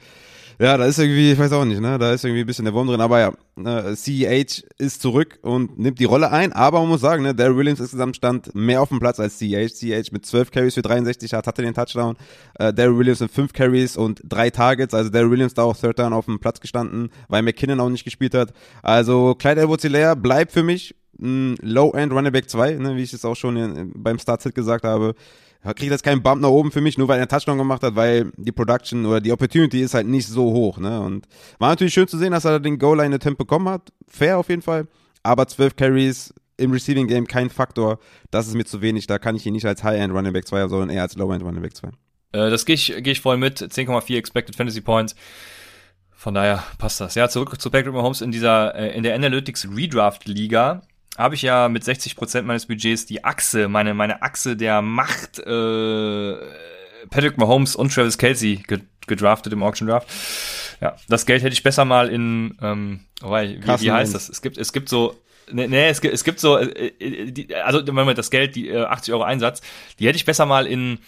ja, da ist irgendwie, ich weiß auch nicht, ne, da ist irgendwie ein bisschen der Wurm drin, aber ja, äh, CEH ist zurück und nimmt die Rolle ein, aber man muss sagen, ne, Darryl Williams insgesamt stand mehr auf dem Platz als CEH. CEH mit 12 Carries für 63 Yards hatte den Touchdown, äh, Darryl Williams mit 5 Carries und 3 Targets, also Darryl Williams da auch Third Down auf dem Platz gestanden, weil McKinnon auch nicht gespielt hat. Also Clyde edwards bleibt für mich ein Low-End Running Back 2, ne, wie ich es auch schon in, beim Start-Sit gesagt habe. Kriegt jetzt keinen Bump nach oben für mich, nur weil er Touchdown gemacht hat, weil die Production oder die Opportunity ist halt nicht so hoch. Ne? Und war natürlich schön zu sehen, dass er den Goal-Line-Attempt bekommen hat. Fair auf jeden Fall. Aber 12 Carries im Receiving Game kein Faktor. Das ist mir zu wenig. Da kann ich ihn nicht als High-End Running Back 2 haben, sondern eher als Low-End Running Back 2. Äh, das gehe ich, geh ich voll mit. 10,4 Expected Fantasy Points. Von daher passt das. Ja, zurück zu Patrick Mahomes in dieser, äh, in der Analytics Redraft Liga habe ich ja mit 60% meines Budgets die Achse, meine, meine Achse der Macht, äh, Patrick Mahomes und Travis Kelsey ge gedraftet im Auction Draft. Ja, das Geld hätte ich besser mal in, ähm, oh, wie, wie heißt das? Es gibt, es gibt so, Nee, nee es, gibt, es gibt so, äh, äh, die, also Moment, das Geld, die äh, 80 Euro Einsatz, die hätte ich besser mal in,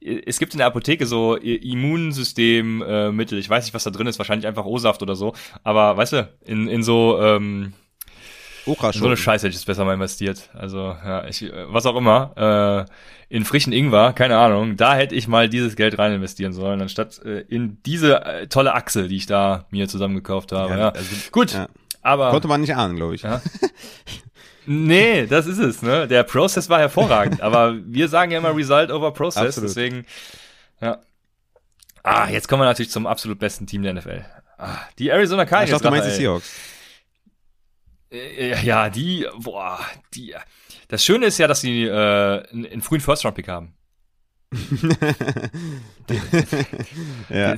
es gibt in der Apotheke so Immunsystemmittel, äh, Mittel. ich weiß nicht, was da drin ist, wahrscheinlich einfach O-Saft oder so, aber weißt du, in, in so, ähm, Okra in so eine Scheiße hätte ich es besser mal investiert. Also, ja, ich, äh, was auch immer, äh, in frischen Ingwer, keine Ahnung, da hätte ich mal dieses Geld rein investieren sollen, anstatt äh, in diese äh, tolle Achse, die ich da mir zusammengekauft habe. Ja, also, Gut, ja. aber. Konnte man nicht ahnen, glaube ich. Ja. [laughs] Nee, das ist es, ne? Der Process war hervorragend, aber wir sagen ja immer Result over Process, Absolut. deswegen, ja. Ah, jetzt kommen wir natürlich zum absolut besten Team der NFL. Ah, die Arizona Ich Cardinals. dachte, du meinst die. Seahawks. Äh, Ja, die, boah, die. Das Schöne ist ja, dass sie äh, einen, einen frühen First-Round-Pick haben. [laughs] ja.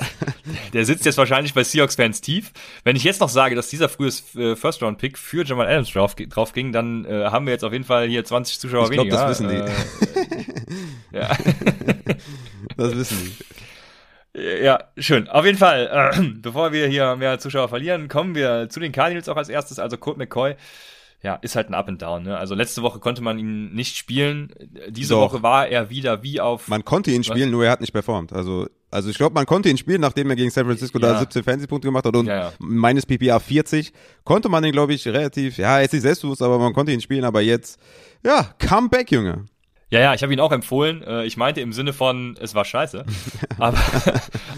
Der sitzt jetzt wahrscheinlich bei Seahawks-Fans tief. Wenn ich jetzt noch sage, dass dieser frühe äh, First-Round-Pick für Jamal Adams drauf, drauf ging, dann äh, haben wir jetzt auf jeden Fall hier 20 Zuschauer Ich glaub, weniger. [laughs] das wissen die. Äh, ja. Das wissen die. Ja, schön. Auf jeden Fall, äh, [clears throat] bevor wir hier mehr Zuschauer verlieren, kommen wir zu den Cardinals auch als erstes. Also Colt McCoy, ja, ist halt ein Up and Down. Ne? Also letzte Woche konnte man ihn nicht spielen. Diese Doch. Woche war er wieder wie auf. Man konnte ihn spielen, nur er hat nicht performt. Also, also ich glaube, man konnte ihn spielen, nachdem er gegen San Francisco Ja. da 17 Fantasy-Punkte gemacht hat und Ja, ja. meines PPA 40, konnte man den, glaube ich, relativ, ja, jetzt nicht selbstbewusst, aber man konnte ihn spielen, aber jetzt, ja, Comeback, Junge. Ja, ja, ich habe ihn auch empfohlen. Äh, ich meinte im Sinne von, es war scheiße. [laughs] aber,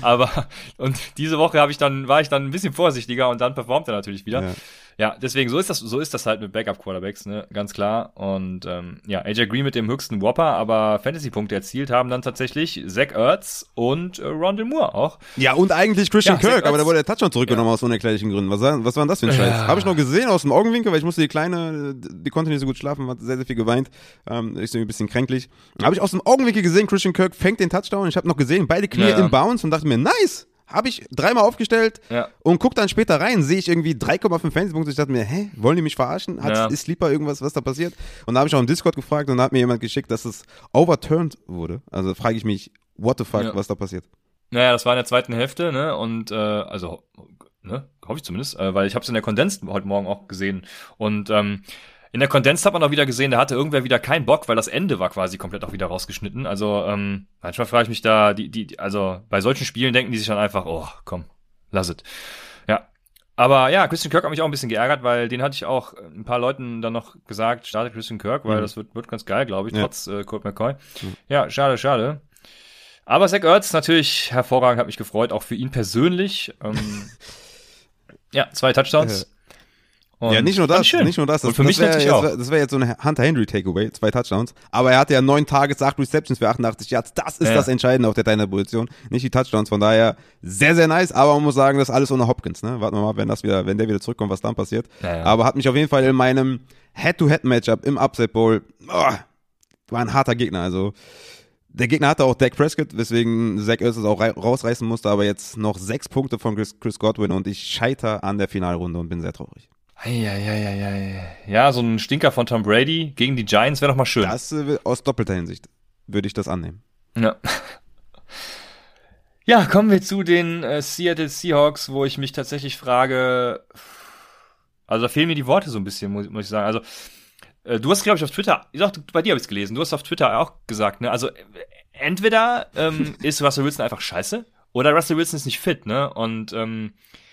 aber und diese Woche habe ich dann, war ich dann ein bisschen vorsichtiger und dann performt er natürlich wieder. Ja. Ja, deswegen, so ist das, so ist das halt mit Backup-Quarterbacks, ne, ganz klar. Und ähm, ja, AJ Green mit dem höchsten Whopper, aber Fantasy-Punkte erzielt haben dann tatsächlich Zach Ertz und äh, Rondell Moore auch. Ja, und eigentlich Christian ja, Kirk, aber da wurde der Touchdown zurückgenommen ja. aus unerklärlichen Gründen. Was, was war denn das für ein Scheiß? Ja. Habe ich noch gesehen aus dem Augenwinkel, weil ich musste die Kleine, die konnte nicht so gut schlafen, hat sehr, sehr viel geweint. Ähm, ist irgendwie ein bisschen kränklich. Habe ich aus dem Augenwinkel gesehen, Christian Kirk fängt den Touchdown. Ich habe noch gesehen, beide Knie ja. im Bounce und dachte mir, nice! Habe ich dreimal aufgestellt ja. und guck dann später rein, sehe ich irgendwie 3,5 Fantasy-Punkte. Ich dachte mir, hä, wollen die mich verarschen? Hat, ja. Ist Sleeper irgendwas, was da passiert? Und da habe ich auch im Discord gefragt und da hat mir jemand geschickt, dass es overturned wurde. Also frage ich mich, what the fuck, ja. was da passiert? Naja, das war in der zweiten Hälfte, ne? Und äh, also, ne, hoffe ich zumindest, äh, weil ich habe es in der Kondens heute Morgen auch gesehen. Und ähm, in der Kondens hat man auch wieder gesehen, da hatte irgendwer wieder keinen Bock, weil das Ende war quasi komplett auch wieder rausgeschnitten. Also ähm, manchmal frage ich mich da, die, die, also bei solchen Spielen denken die sich dann einfach, oh, komm, lass es. Ja. Aber ja, Christian Kirk hat mich auch ein bisschen geärgert, weil den hatte ich auch ein paar Leuten dann noch gesagt, startet Christian Kirk, weil mhm. das wird, wird ganz geil, glaube ich, ja. trotz äh, Colt McCoy. Mhm. Ja, schade, schade. Aber Zach Ertz natürlich hervorragend, hat mich gefreut, auch für ihn persönlich. Ähm, [laughs] ja, zwei Touchdowns. Und ja, nicht nur das, nicht nur das. das und für mich natürlich auch. Das wäre jetzt so eine Hunter Henry Takeaway, zwei Touchdowns. Aber er hatte ja neun Targets, acht Receptions für 88 Yards. Das ist ja. das Entscheidende auf der deiner Position, nicht die Touchdowns. Von daher sehr, sehr nice. Aber man muss sagen, das ist alles ohne Hopkins. Ne? Warten wir mal, wenn das wieder, wenn der wieder zurückkommt, was dann passiert. Ja, ja. Aber hat mich auf jeden Fall in meinem Head-to-Head-Matchup im Upset Bowl, oh, war ein harter Gegner. Also der Gegner hatte auch Dak Prescott, weswegen Zach Ertz auch rausreißen musste. Aber jetzt noch sechs Punkte von Chris, Chris Godwin und ich scheiter an der Finalrunde und bin sehr traurig. Eieieiei. Ja, so ein Stinker von Tom Brady gegen die Giants wäre doch mal schön. Das äh, aus doppelter Hinsicht würde ich das annehmen. Ja. Ja, kommen wir zu den äh, Seattle Seahawks, wo ich mich tatsächlich frage, also da fehlen mir die Worte so ein bisschen, muss, muss ich sagen. Also äh, du hast, glaube ich, auf Twitter, ich sag, bei dir habe ich es gelesen, du hast auf Twitter auch gesagt, ne? Also entweder ähm, [laughs] ist Russell Wilson einfach scheiße oder Russell Wilson ist nicht fit, ne? Und ähm, äh,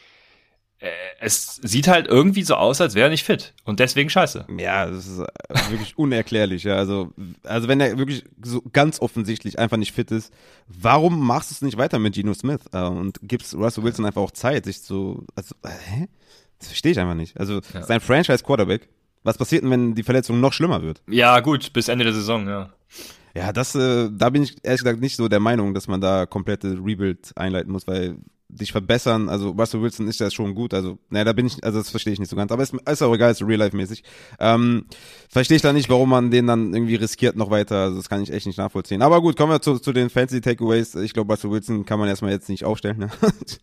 es sieht halt irgendwie so aus, als wäre er nicht fit und deswegen scheiße. Ja, das ist äh, wirklich unerklärlich. Ja. Also, also wenn er wirklich so ganz offensichtlich einfach nicht fit ist, warum machst du es nicht weiter mit Geno Smith äh, und gibst Russell Wilson einfach auch Zeit, sich zu, also, hä? Das verstehe ich einfach nicht. Also ja. sein Franchise Quarterback. Was passiert denn, wenn die Verletzung noch schlimmer wird? Ja, gut, bis Ende der Saison, ja. Ja, das, äh, da bin ich ehrlich gesagt nicht so der Meinung, dass man da komplette Rebuild einleiten muss, weil dich verbessern. Also Russell Wilson ist ja schon gut. Also, naja, da bin ich, also das verstehe ich nicht so ganz. Aber ist, ist auch egal, ist real-life-mäßig. Ähm, verstehe ich da nicht, warum man den dann irgendwie riskiert noch weiter. Also das kann ich echt nicht nachvollziehen. Aber gut, kommen wir zu, zu den Fancy Takeaways. Ich glaube, Russell Wilson kann man erstmal jetzt nicht aufstellen. Ne?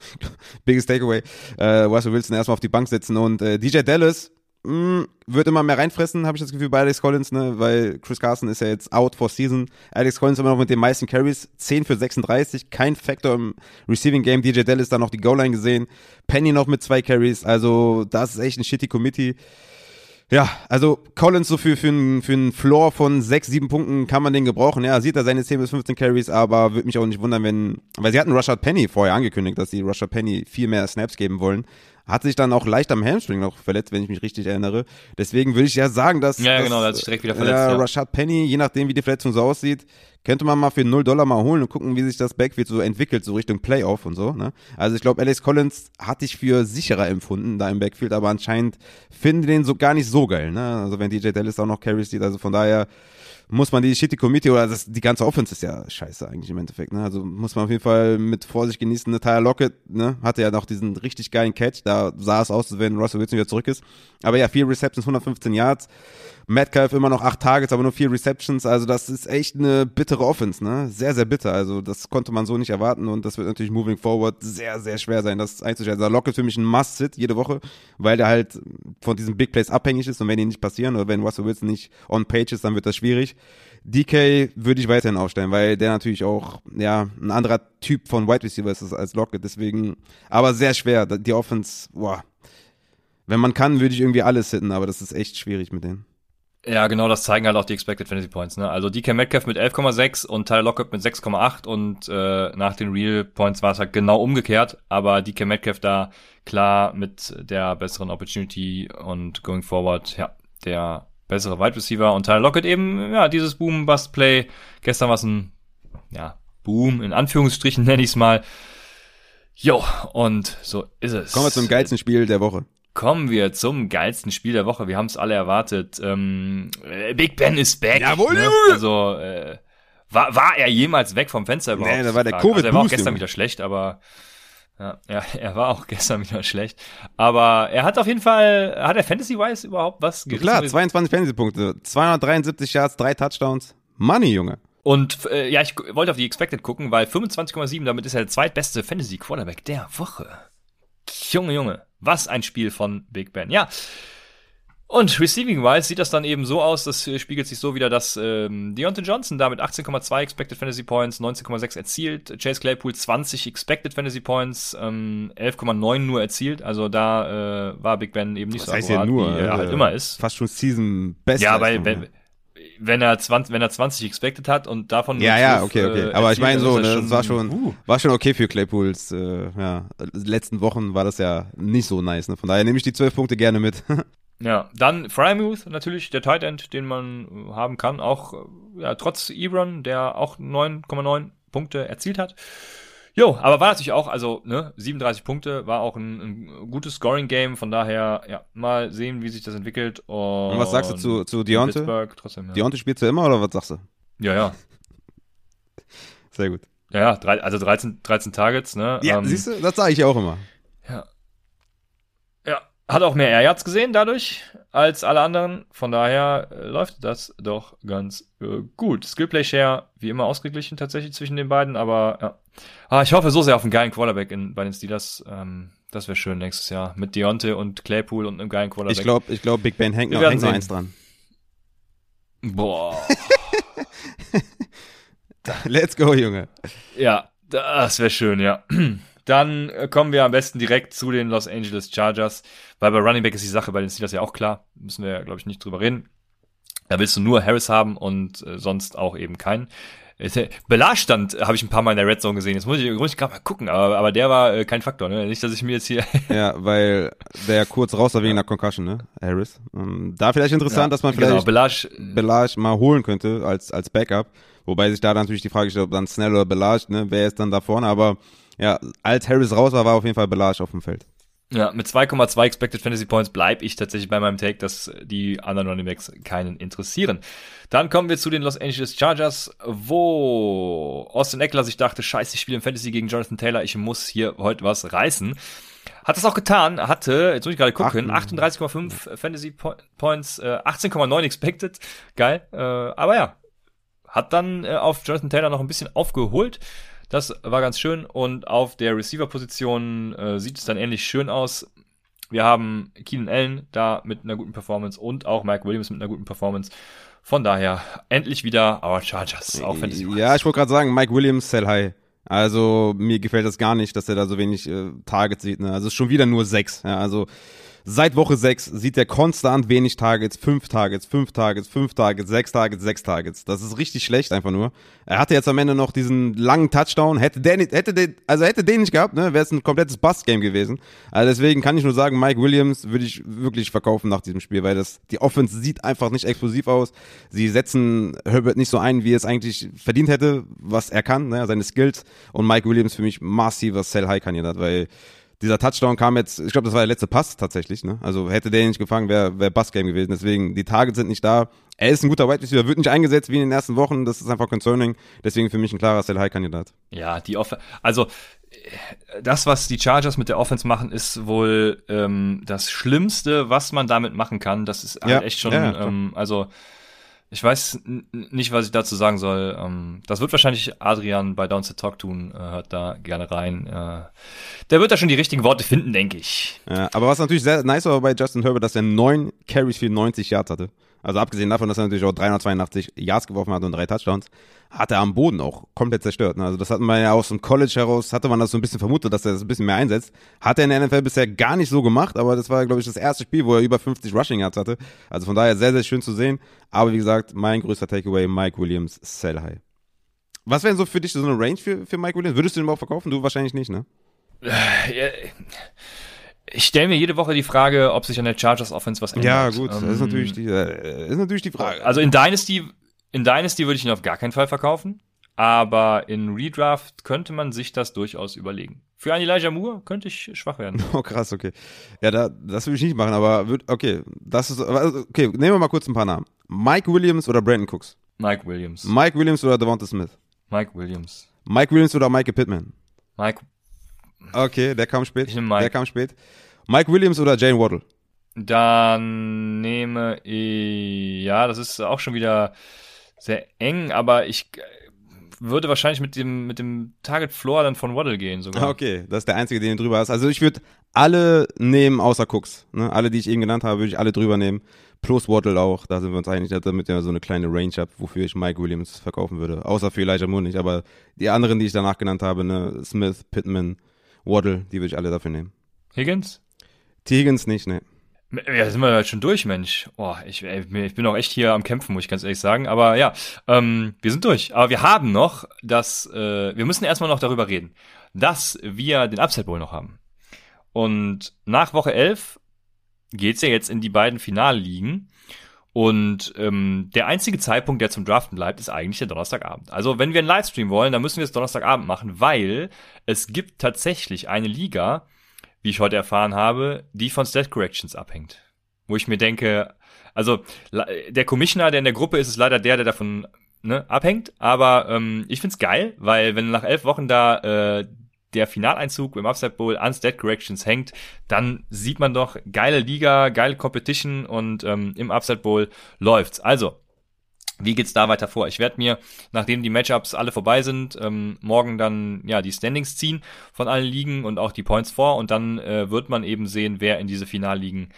[laughs] Biggest Takeaway. Äh, Russell Wilson erstmal auf die Bank setzen und äh, DJ Dallas mh, mm, wird immer mehr reinfressen, habe ich das Gefühl, bei Alex Collins, ne, weil Chris Carson ist ja jetzt out for season. Alex Collins immer noch mit den meisten Carries, 10 für 36, kein Faktor im Receiving Game. DJ Dallas da noch die Goal Line gesehen. Penny noch mit zwei Carries, also das ist echt ein shitty Committee. Ja, also Collins so für, für, einen, für einen Floor von 6, 7 Punkten kann man den gebrauchen. Ja, sieht er seine 10 bis 15 Carries, aber würde mich auch nicht wundern, wenn, weil sie hatten Rushard Penny vorher angekündigt, dass sie Rushard Penny viel mehr Snaps geben wollen. Hat sich dann auch leicht am Hamstring noch verletzt, wenn ich mich richtig erinnere. Deswegen würde ich ja sagen, dass. Ja, dass, genau, da hat sich direkt wieder verletzt. Ja, ja. Rashad Penny, je nachdem, wie die Verletzung so aussieht, könnte man mal für 0 Dollar mal holen und gucken, wie sich das Backfield so entwickelt, so Richtung Playoff und so. Ne? Also ich glaube, Alex Collins hatte ich für sicherer empfunden da im Backfield, aber anscheinend finden den so gar nicht so geil. Ne? Also wenn DJ Dallas auch noch Carries sieht, also von daher muss man die shitty Committee oder das, die ganze Offense ist ja scheiße eigentlich im Endeffekt. Ne? Also muss man auf jeden Fall mit Vorsicht genießen. Ne? Tyler Lockett ne? hatte ja noch diesen richtig geilen Catch. Da sah es aus, als wenn Russell Wilson wieder zurück ist. Aber ja, vier Receptions, 115 Yards. Metcalf immer noch acht Targets, aber nur vier Receptions. Also das ist echt eine bittere Offense, ne? Sehr, sehr bitter. Also das konnte man so nicht erwarten und das wird natürlich moving forward sehr, sehr schwer sein, das einzuschätzen. Also Lockett für mich ein Must-Sit jede Woche, weil der halt von diesen Big Plays abhängig ist und wenn die nicht passieren oder wenn Russell Wilson nicht on page ist, dann wird das schwierig. DK würde ich weiterhin aufstellen, weil der natürlich auch, ja, ein anderer Typ von Wide Receiver ist als Lockett, deswegen, aber sehr schwer. Die Offense, boah. Wenn man kann, würde ich irgendwie alles hitten, aber das ist echt schwierig mit denen. Ja, genau, das zeigen halt auch die Expected Fantasy Points. Ne? Also DK Metcalf mit 11,6 und Tyler Lockett mit 6,8 und äh, nach den Real Points war es halt genau umgekehrt, aber DK Metcalf da klar mit der besseren Opportunity und going forward, ja, der bessere Wide Receiver und Tyler Lockett eben, ja, dieses Boom-Bust-Play. Gestern war es ein, ja, Boom, in Anführungsstrichen [laughs] nenne ich es mal. Jo, und so ist es. Kommen wir zum geilsten Spiel der Woche. Kommen wir zum geilsten Spiel der Woche. Wir haben es alle erwartet. Ähm, äh, Big Ben ist back. Jawohl, ne? Also, äh, war, war er jemals weg vom Fenster überhaupt? Nee, da war der Frage. also, Er war auch gestern wieder schlecht, aber ja, ja, [laughs] er war auch gestern wieder schlecht. Aber er hat auf jeden Fall, hat er Fantasy-wise überhaupt was gerissen? Klar, 22 Fantasy-Punkte, 273 Yards, drei Touchdowns. Money, Junge. Und äh, ja, ich wollte auf die Expected gucken, weil 25,7, damit ist er der zweitbeste Fantasy-Quarterback der Woche. Junge, Junge, was ein Spiel von Big Ben. Ja. Und Receiving-wise sieht das dann eben so aus, das äh, spiegelt sich so wieder, dass ähm, Deontay Johnson da mit 18,2 Expected Fantasy Points, 19,6 erzielt, Chase Claypool 20 Expected Fantasy Points, ähm, 11,9 nur erzielt, also da äh, war Big Ben eben nicht Was so heißt akkurat, nur? wie er äh, halt immer ist. Fast schon Season Best. Ja, weil wenn, wenn er 20, wenn er 20 expected hat und davon Ja, ja, 12, okay, okay. äh, Aber ich meine so, ne, das war schon, uh. war schon okay für Claypools, äh, ja, letzten Wochen war das ja nicht so nice, ne? Von daher nehme ich die 12 Punkte gerne mit. [laughs] Ja, dann Frymuth natürlich, der Tight End, den man äh, haben kann, auch äh, ja, trotz Ebron, der auch 9,9 Punkte erzielt hat. Jo, aber war natürlich auch, also ne, 37 Punkte, war auch ein, ein gutes Scoring-Game, von daher, ja, mal sehen, wie sich das entwickelt. Und, Und was sagst du zu, zu Deontay? Pittsburgh trotzdem, ja. Deontay spielst du immer oder was sagst du? ja, ja. [laughs] Sehr gut. Ja, ja, drei, also 13, 13 Targets, ne? Ja, ähm, siehst du, das sage ich ja auch immer. Ja. Ja, hat auch mehr Air Yards gesehen dadurch als alle anderen. Von daher äh, läuft das doch ganz äh, gut. Skillplay Share wie immer ausgeglichen tatsächlich zwischen den beiden, aber ja. Ah, ich hoffe so sehr auf einen geilen Quarterback in, bei den Steelers. Ähm, das wäre schön nächstes Jahr mit Deontay und Claypool und einem geilen Quarterback. Ich glaube, ich glaub, Big Ben hängt Wir noch, hängt noch eins dran. Boah. [laughs] Let's go, Junge. Ja, das wäre schön, ja. Dann äh, kommen wir am besten direkt zu den Los Angeles Chargers, weil bei Running Back ist die Sache bei den Steelers ja auch klar. Müssen wir, glaube ich, nicht drüber reden. Da willst du nur Harris haben und äh, sonst auch eben keinen. Äh, Belage stand, habe ich ein paar Mal in der Red Zone gesehen. Jetzt muss ich, muss ich gerade mal gucken, aber, aber der war äh, kein Faktor. Ne? Nicht, dass ich mir jetzt hier [laughs] Ja, weil der kurz raus war wegen einer Concussion, ne? Harris. Ähm, da vielleicht interessant, dass man genau, vielleicht Belage, Belage mal holen könnte als, als Backup. Wobei sich da natürlich die Frage stellt, ob dann Snell oder Belage, ne? Wer ist dann da vorne? Aber ja, als Harris raus war, war auf jeden Fall Belage auf dem Feld. Ja, mit 2,2 Expected Fantasy Points bleib ich tatsächlich bei meinem Take, dass die anderen Running Backs keinen interessieren. Dann kommen wir zu den Los Angeles Chargers, wo Austin Eckler sich dachte, scheiße, ich spiele im Fantasy gegen Jonathan Taylor, ich muss hier heute was reißen. Hat das auch getan, hatte, jetzt muss ich gerade gucken, 38,5 Fantasy Po- Points, äh, 18,9 Expected, geil, äh, aber ja, hat dann äh, auf Jonathan Taylor noch ein bisschen aufgeholt. Das war ganz schön. Und auf der Receiver-Position äh, sieht es dann ähnlich schön aus. Wir haben Keenan Allen da mit einer guten Performance und auch Mike Williams mit einer guten Performance. Von daher endlich wieder our Chargers. Auch wenn es Ja, ich wollte gerade sagen, Mike Williams, sell high. Also mir gefällt das gar nicht, dass er da so wenig äh, Targets sieht. Ne? Also es ist schon wieder nur sechs. Ja, also seit Woche sechs sieht er konstant wenig Targets, fünf Targets, fünf Targets, fünf Targets, sechs Targets, sechs Targets. Das ist richtig schlecht einfach nur. Er hatte jetzt am Ende noch diesen langen Touchdown. Hätte der nicht, hätte den, also hätte den nicht gehabt, ne, wäre es ein komplettes Bust-Game gewesen. Also deswegen kann ich nur sagen, Mike Williams würde ich wirklich verkaufen nach diesem Spiel, weil das die Offense sieht einfach nicht explosiv aus. Sie setzen Herbert nicht so ein, wie er es eigentlich verdient hätte, was er kann, ne, seine Skills. Und Mike Williams für mich massiver Sell-High-Kandidat, weil dieser Touchdown kam jetzt, ich glaube, das war der letzte Pass tatsächlich, ne? Also hätte der nicht gefangen, wäre wär Bust-Game gewesen. Deswegen, die Targets sind nicht da. Er ist ein guter Wide Receiver, wird nicht eingesetzt wie in den ersten Wochen. Das ist einfach concerning. Deswegen für mich ein klarer Sell-High-Kandidat. Ja, die Off also das, was die Chargers mit der Offense machen, ist wohl ähm, das Schlimmste, was man damit machen kann. Das ist halt Ja, echt schon, ja, ähm, also ich weiß nicht, was ich dazu sagen soll. Ähm, das wird wahrscheinlich Adrian bei Downs to Talk tun, äh, hört da gerne rein. Äh, der wird da schon die richtigen Worte finden, denke ich. Ja, aber was natürlich sehr nice war bei Justin Herbert, dass er neun Carries für 90 Yards hatte. Also abgesehen davon, dass er natürlich auch 382 Yards geworfen hat und drei Touchdowns, hat er am Boden auch komplett zerstört. ne? Also das hatten wir ja aus dem College heraus, hatte man das so ein bisschen vermutet, dass er das ein bisschen mehr einsetzt. Hat er in der NFL bisher gar nicht so gemacht, aber das war, glaube ich, das erste Spiel, wo er über 50 Rushing Yards hatte. Also von daher sehr, sehr schön zu sehen. Aber wie gesagt, mein größter Takeaway, Mike Williams, sell high. Was wäre so für dich so eine Range für, für Mike Williams? Würdest du den überhaupt verkaufen? Du wahrscheinlich nicht, ne? Ich stelle mir jede Woche die Frage, ob sich an der Chargers Offense was ändert. Ja, gut, das ist Ähm, natürlich die, äh, ist natürlich die Frage. Also in Dynasty, in Dynasty würde ich ihn auf gar keinen Fall verkaufen. Aber in Redraft könnte man sich das durchaus überlegen. Für einen Elijah Moore könnte ich schwach werden. [laughs] Oh, krass, okay. Ja, da, das würde ich nicht machen, aber würd, okay, das ist, also, okay, nehmen wir mal kurz ein paar Namen. Mike Williams oder Brandon Cooks? Mike Williams. Mike Williams oder Devonta Smith? Mike Williams. Mike Williams oder Michael Pittman? Mike, Okay, der kam spät. Ich nehm Mike. Der kam spät. Mike Williams oder Jane Waddle? dann nehme ich, ja, das ist auch schon wieder sehr eng, aber ich äh, würde wahrscheinlich mit dem, mit dem Target Floor dann von Waddle gehen sogar. Okay, das ist der einzige, den du drüber hast. Also ich würde alle nehmen, außer Cooks. Ne? Alle, die ich eben genannt habe, würde ich alle drüber nehmen. Plus Waddle auch. Da sind wir uns einig, damit ihr so eine kleine Range habt, wofür ich Mike Williams verkaufen würde. Außer für Elijah Moore nicht. Aber die anderen, die ich danach genannt habe, ne, Smith, Pittman, Waddle, die würde ich alle dafür nehmen. Higgins? T. Higgins nicht, ne. Ja, sind wir halt schon durch, Mensch. Oh, ich, ich bin auch echt hier am Kämpfen, muss ich ganz ehrlich sagen. Aber ja, ähm, wir sind durch. Aber wir haben noch das, äh, wir müssen erstmal noch darüber reden, dass wir den Upset Bowl noch haben. Und nach Woche 11 geht's ja jetzt in die beiden Finalligen. Und ähm, der einzige Zeitpunkt, der zum Draften bleibt, ist eigentlich der Donnerstagabend. Also wenn wir einen Livestream wollen, dann müssen wir es Donnerstagabend machen, weil es gibt tatsächlich eine Liga, wie ich heute erfahren habe, die von Stat Corrections abhängt. Wo ich mir denke, also der Commissioner, der in der Gruppe ist, ist leider der, der davon ne, abhängt. Aber ähm, ich find's geil, weil wenn nach elf Wochen da äh, der Finaleinzug im Upside Bowl an Stat Corrections hängt, dann sieht man doch geile Liga, geile Competition und ähm, im Upside Bowl läuft's. Also, wie geht's da weiter vor? Ich werde mir, nachdem die Matchups alle vorbei sind, ähm, morgen dann ja die Standings ziehen von allen Ligen und auch die Points vor und dann äh, wird man eben sehen, wer in diese Finalligen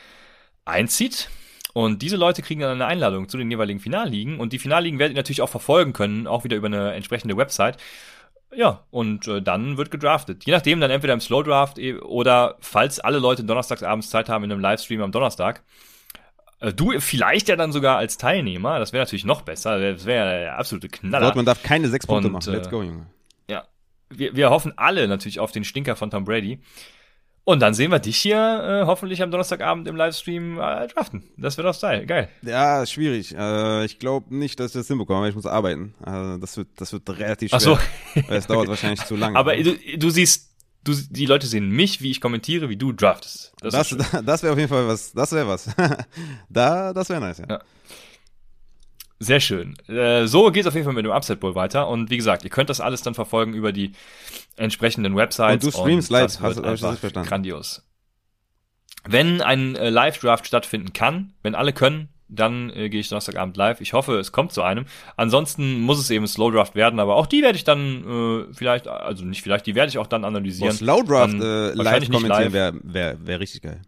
einzieht. Und diese Leute kriegen dann eine Einladung zu den jeweiligen Finalligen und die Finalligen werdet ihr natürlich auch verfolgen können, auch wieder über eine entsprechende Website. Ja, und äh, dann wird gedraftet. Je nachdem, dann entweder im Slow Draft eh- oder falls alle Leute donnerstagsabends Zeit haben in einem Livestream am Donnerstag, äh, Du vielleicht ja dann sogar als Teilnehmer, das wäre natürlich noch besser, das wäre ja der absolute Knaller. Dortmund darf keine sechs Punkte Und, machen. Let's äh, go, Junge. Ja, wir, wir hoffen alle natürlich auf den Stinker von Tom Brady. Und dann sehen wir dich hier äh, hoffentlich am Donnerstagabend im Livestream äh, draften. Das wird doch geil. geil. Ja, schwierig. Äh, ich glaube nicht, dass ich das hinbekomme, weil ich muss arbeiten. Also das wird, das wird relativ schwer. Ach so. Weil es dauert wahrscheinlich zu lange. [laughs] Aber du, du siehst, du, die Leute sehen mich, wie ich kommentiere, wie du draftest. Das, das, [laughs] das wäre auf jeden Fall was. Das wäre was. [laughs] da, das wäre nice, ja. Ja. Sehr schön. Äh, so geht's auf jeden Fall mit dem Upset Bowl weiter. Und wie gesagt, ihr könnt das alles dann verfolgen über die entsprechenden Websites. Und du streamst live, hast- ich das verstanden? Grandios. Wenn ein äh, Live-Draft stattfinden kann, wenn alle können, dann äh, gehe ich Donnerstagabend live. Ich hoffe, es kommt zu einem. Ansonsten muss es eben Slow Draft werden, aber auch die werde ich dann äh, vielleicht, also nicht vielleicht, die werde ich auch dann Boah, analysieren. Slow Draft Dann äh, live kommentieren wäre wär, wär richtig geil.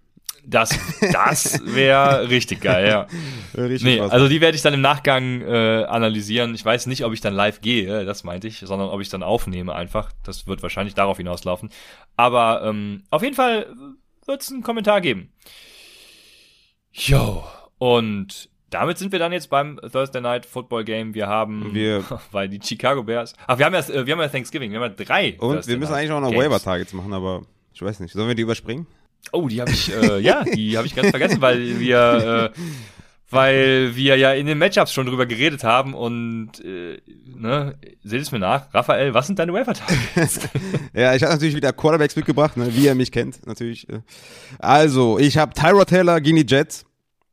Das, das wäre richtig geil, ja. [laughs] Richtig Nee, Spaß. also die werde ich dann im Nachgang äh, analysieren. Ich weiß nicht, ob ich dann live gehe, das meinte ich, sondern ob ich dann aufnehme einfach. Das wird wahrscheinlich darauf hinauslaufen. Aber ähm, auf jeden Fall wird es einen Kommentar geben. Jo, und damit sind wir dann jetzt beim Thursday Night Football Game. Wir haben, Wir- [laughs] weil die Chicago Bears, ach, wir haben ja, äh, wir haben ja Thanksgiving, wir haben ja drei. Und Thursday wir müssen Night eigentlich auch noch Games. Waiver-Targets machen, aber ich weiß nicht. Sollen wir die überspringen? Oh, die habe ich, äh, ja, die habe ich ganz vergessen, weil wir, äh, weil wir ja in den Matchups schon drüber geredet haben und, äh, ne, seht es mir nach. Raphael, was sind deine Waiver-Targets? [laughs] Ja, ich habe natürlich wieder Quarterbacks mitgebracht, ne, wie ihr mich kennt, natürlich. äh. Also, ich habe Tyrod Taylor gegen die Jets.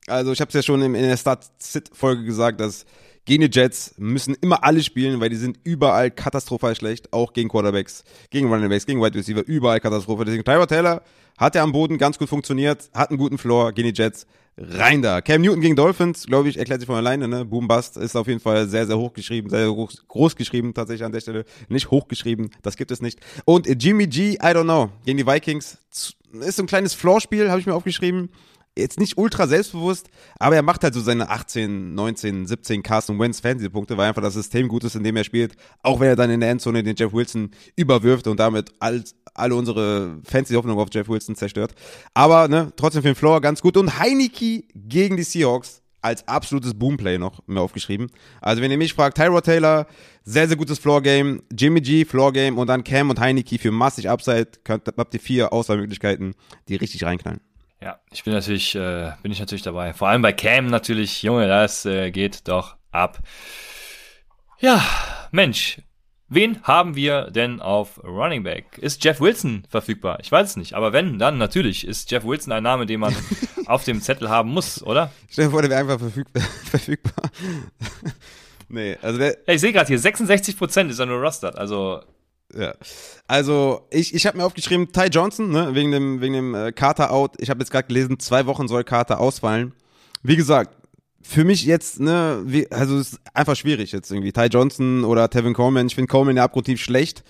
Also, ich habe es ja schon in, in der Start-Sit-Folge gesagt, dass gegen die Jets müssen immer alle spielen, weil die sind überall katastrophal schlecht, auch gegen Quarterbacks, gegen Running Backs, gegen Wide Receiver, überall Katastrophe. Deswegen Tyrod Taylor hat ja am Boden ganz gut funktioniert, hat einen guten Floor gegen die Jets. Rein da. Cam Newton gegen Dolphins, glaube ich, erklärt sich von alleine, ne? Boom Bust ist auf jeden Fall sehr, sehr hoch geschrieben, sehr, hoch, groß geschrieben, tatsächlich an der Stelle. Nicht hoch geschrieben, das gibt es nicht. Und Jimmy G, I don't know, gegen die Vikings. Ist so ein kleines Floorspiel, habe ich mir aufgeschrieben. Jetzt nicht ultra selbstbewusst, aber er macht halt so seine 18, 19, 17 Carson Wentz Fantasy-Punkte, weil einfach das System gut ist, in dem er spielt. Auch wenn er dann in der Endzone den Jeff Wilson überwirft und damit all, alle unsere Fantasy-Hoffnung auf Jeff Wilson zerstört. Aber ne, trotzdem für den Floor ganz gut. Und Heineke gegen die Seahawks. als absolutes Boomplay noch mir aufgeschrieben. Also wenn ihr mich fragt, Tyrod Taylor, sehr, sehr gutes Floor-Game, Jimmy G, Floor-Game und dann Cam und Heineke für massig Upside, könnt, habt ihr vier Auswahlmöglichkeiten, die richtig reinknallen. Ja, ich bin natürlich, äh, bin ich natürlich dabei. Vor allem bei Cam natürlich, Junge, das äh, geht doch ab. Ja, Mensch, wen haben wir denn auf Running Back? Ist Jeff Wilson verfügbar? Ich weiß es nicht, aber wenn, dann natürlich ist Jeff Wilson ein Name, den man [laughs] auf dem Zettel haben muss, oder? Stell dir vor, der wäre einfach verfügbar. [laughs] verfügbar. nee, also der. Ich sehe gerade hier, 66% ist er nur rostert, also ja. Also, ich, ich habe mir aufgeschrieben, Ty Johnson, ne, wegen dem, wegen dem äh, Carter out. Ich habe jetzt gerade gelesen, zwei Wochen soll Carter ausfallen. Wie gesagt, für mich jetzt, ne, wie, also es ist einfach schwierig jetzt irgendwie. Ty Johnson oder Tevin Coleman, ich finde Coleman ja abgrundtief schlecht.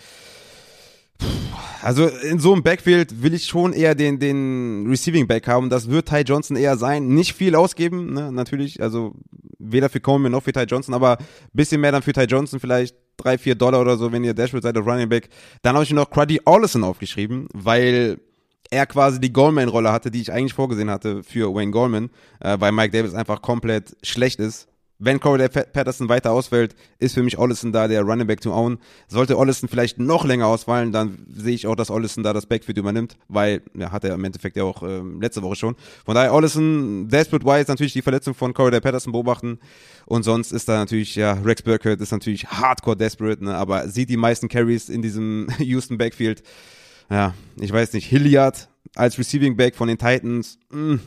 Also in so einem Backfield will ich schon eher den, den Receiving Back haben. Das wird Ty Johnson eher sein. Nicht viel ausgeben, ne, natürlich. Also weder für Coleman noch für Ty Johnson, aber bisschen mehr dann für Ty Johnson vielleicht drei, vier Dollar oder so, wenn ihr Dashboard seid auf Running Back. Dann habe ich mir noch Cruddy Allison aufgeschrieben, weil er quasi die Goldman-Rolle hatte, die ich eigentlich vorgesehen hatte für Wayne Goldman, äh, weil Mike Davis einfach komplett schlecht ist. Wenn Corey Patterson weiter ausfällt, ist für mich Ollison da der Running Back to own. Sollte Ollison vielleicht noch länger ausfallen, dann sehe ich auch, dass Ollison da das Backfield übernimmt, weil, ja, hat er im Endeffekt ja auch äh, letzte Woche schon. Von daher Ollison, desperate wise natürlich die Verletzung von Corey Patterson beobachten und sonst ist da natürlich, ja, Rex Burkhardt ist natürlich hardcore desperate, ne, aber sieht die meisten Carries in diesem [laughs] Houston Backfield ja, ich weiß nicht, Hilliard als Receiving Back von den Titans, mh, hm,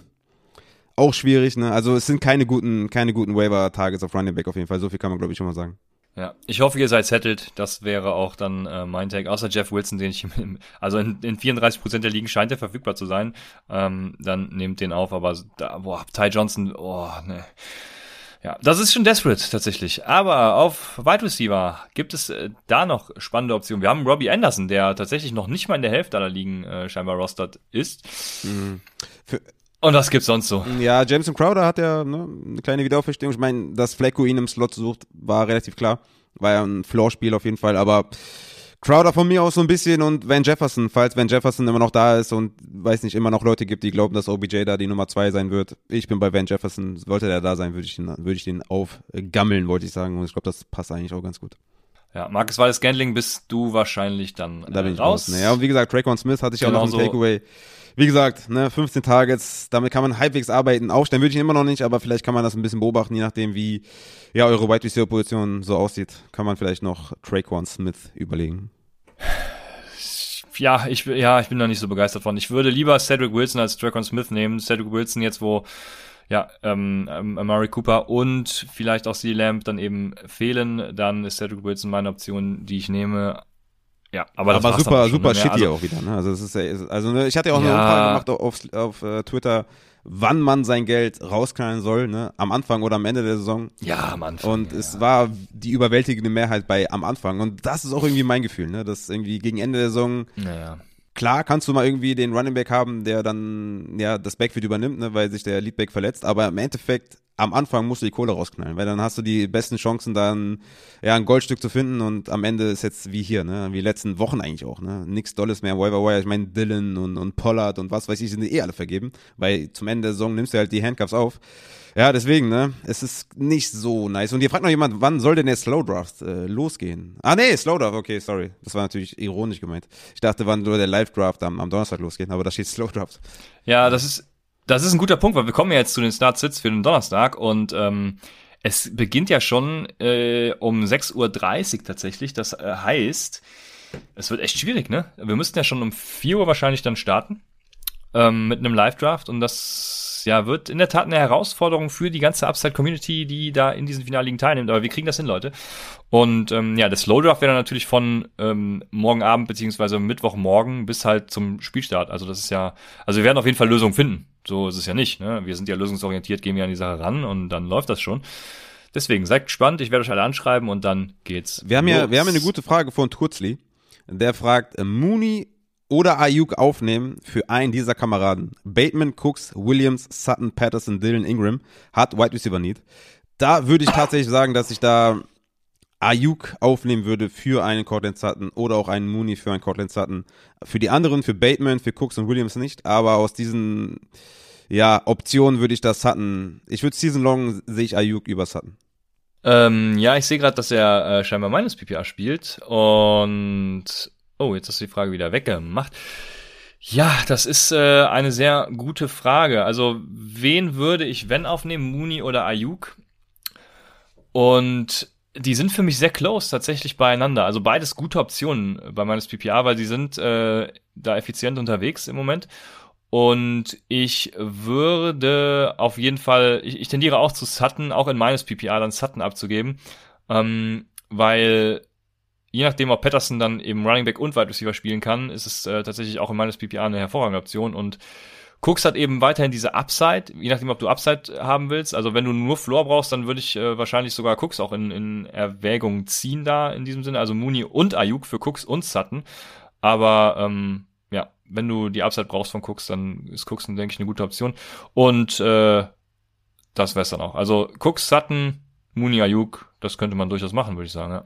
auch schwierig, ne? Also es sind keine guten, keine guten Waiver-Targets auf Running Back auf jeden Fall. So viel kann man, glaube ich, schon mal sagen. Ja, ich hoffe, ihr seid settled. Das wäre auch dann äh, mein Tag. Außer Jeff Wilson, den ich, im, also in, in 34% der Ligen scheint er verfügbar zu sein. Ähm, dann nehmt den auf, aber da, boah, Ty Johnson, oh, ne. Ja, das ist schon desperate tatsächlich. Aber auf Wide Receiver gibt es äh, da noch spannende Optionen. Wir haben Robbie Anderson, der tatsächlich noch nicht mal in der Hälfte aller Ligen äh, scheinbar rostert ist. Mhm. Für, und was gibt's sonst so? Ja, Jameson Crowder hat ja ne, eine kleine Wiederauferstehung. Ich meine, dass Flacco ihn im Slot sucht, war relativ klar. War ja ein Floor-Spiel auf jeden Fall, aber Crowder von mir aus so ein bisschen und Van Jefferson, falls Van Jefferson immer noch da ist und weiß nicht, immer noch Leute gibt, die glauben, dass OBJ da die Nummer zwei sein wird. Ich bin bei Van Jefferson, sollte der da sein, würde ich ihn, würde ich den aufgammeln, wollte ich sagen. Und ich glaube, das passt eigentlich auch ganz gut. Ja, Marcus Wallace Scandling bist du wahrscheinlich dann äh, da bin ich raus. raus. Ja, und wie gesagt, Traquan Smith hatte ich genau auch noch im Takeaway. Wie gesagt, ne, 15 Targets, damit kann man halbwegs arbeiten. Aufstellen würde ich immer noch nicht, aber vielleicht kann man das ein bisschen beobachten, je nachdem, wie ja eure Wide Receiver Position so aussieht. Kann man vielleicht noch Traquan Smith überlegen. Ja, ich, ja, ich bin da nicht so begeistert von. Ich würde lieber Cedric Wilson als Dracon Smith nehmen. Cedric Wilson jetzt, wo ja, ähm, ähm, Amari Cooper und vielleicht auch C. Lamb dann eben fehlen, dann ist Cedric Wilson meine Option, die ich nehme. Ja, aber, das aber super, super ne? shitty also, auch wieder. Ne? Also, es ist ja, also ne, ich hatte ja auch eine Umfrage gemacht auf, auf, uh, Twitter, wann man sein Geld rausknallen soll, ne? Am Anfang oder am Ende der Saison. Ja, am Anfang. Und ja. es war die überwältigende Mehrheit bei am Anfang. Und das ist auch irgendwie mein Gefühl, ne? Dass irgendwie gegen Ende der Saison. Ja. Klar kannst du mal irgendwie den Running Back haben, der dann ja das Backfield übernimmt, ne, weil sich der Leadback verletzt, aber im Endeffekt am Anfang musst du die Kohle rausknallen, weil dann hast du die besten Chancen, dann ja ein Goldstück zu finden und am Ende ist jetzt wie hier, ne, wie letzten Wochen eigentlich auch, ne, nix Dolles mehr, Waiver Wire, ich meine Dylan und, und Pollard und was weiß ich, sind eh alle vergeben, weil zum Ende der Saison nimmst du halt die Handcuffs auf. Ja, deswegen, ne, es ist nicht so nice. Und hier fragt noch jemand, wann soll denn der Slow Draft äh, losgehen? Ah, nee, Slow Draft, okay, sorry. Das war natürlich ironisch gemeint. Ich dachte, wann soll der Live Draft am, am Donnerstag losgehen, aber da steht Slow Draft. Ja, das ist das ist ein guter Punkt, weil wir kommen ja jetzt zu den Start-Sits für den Donnerstag und ähm, es beginnt ja schon äh, um 6.30 Uhr tatsächlich. Das äh, heißt, es wird echt schwierig, ne? Wir müssten ja schon um 4 Uhr wahrscheinlich dann starten ähm, mit einem Live-Draft und das ja, wird in der Tat eine Herausforderung für die ganze Upside-Community, die da in diesen Finalligen teilnimmt. Aber wir kriegen das hin, Leute. Und ähm, ja, der Slowdraft wäre dann natürlich von ähm, morgen Abend beziehungsweise Mittwochmorgen bis halt zum Spielstart. Also das ist ja, also wir werden auf jeden Fall Lösungen finden. So ist es ja nicht. Ne? Wir sind ja lösungsorientiert, gehen wir an die Sache ran und dann läuft das schon. Deswegen seid gespannt, ich werde euch alle anschreiben und dann geht's. Wir haben ja, wir haben eine gute Frage von Turzli. Der fragt, Mooney oder Ayuk aufnehmen für einen dieser Kameraden. Bateman, Cooks, Williams, Sutton, Patterson, Dylan, Ingram hat Wide Receiver Need. Da würde ich tatsächlich sagen, dass ich da Ayuk aufnehmen würde für einen Cortland Sutton oder auch einen Mooney für einen Cortland Sutton. Für die anderen, für Bateman, für Cooks und Williams nicht, aber aus diesen ja, Option würde ich das Sutton. Ich würde Season Long sehe ich Ayuk über Sutton. Ähm, ja, ich sehe gerade, dass er äh, scheinbar meines PPA spielt und oh, jetzt hast du die Frage wieder weggemacht. Ja, das ist äh, eine sehr gute Frage. Also, wen würde ich wenn aufnehmen, Mooney oder Ayuk? Und die sind für mich sehr close tatsächlich beieinander. Also beides gute Optionen bei meines PPA, weil sie sind äh, da effizient unterwegs im Moment. Und ich würde auf jeden Fall, ich, ich tendiere auch zu Sutton, auch in meines PPA dann Sutton abzugeben, ähm, weil je nachdem, ob Patterson dann eben Running Back und Wide Receiver spielen kann, ist es äh, tatsächlich auch in meines PPA eine hervorragende Option und Cooks hat eben weiterhin diese Upside, je nachdem, ob du Upside haben willst. Also wenn du nur Floor brauchst, dann würde ich äh, wahrscheinlich sogar Cooks auch in, in Erwägung ziehen da in diesem Sinne. Also Mooney und Ayuk für Cooks und Sutton. Aber ähm, ja, wenn du die Upside brauchst von Cooks, dann ist Cooks, denke ich, eine gute Option. Und äh, das wär's dann auch. Also Cooks, Sutton, Mooney, Ayuk, das könnte man durchaus machen, würde ich sagen. Ja.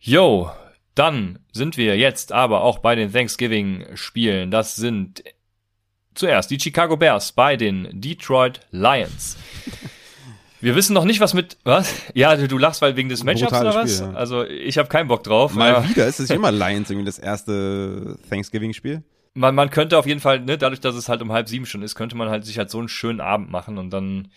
Yo, dann sind wir jetzt aber auch bei den Thanksgiving-Spielen. Das sind zuerst die Chicago Bears bei den Detroit Lions. [laughs] Wir wissen noch nicht, was mit. Was? Ja, du, du lachst, weil wegen des Matchups oder was? Spiel, ja. Also ich habe keinen Bock drauf. Mal ja. wieder, ist es immer [laughs] Lions irgendwie das erste Thanksgiving-Spiel? Man, man könnte auf jeden Fall, ne, dadurch, dass es halt um halb sieben schon ist, könnte man halt sich halt so einen schönen Abend machen und dann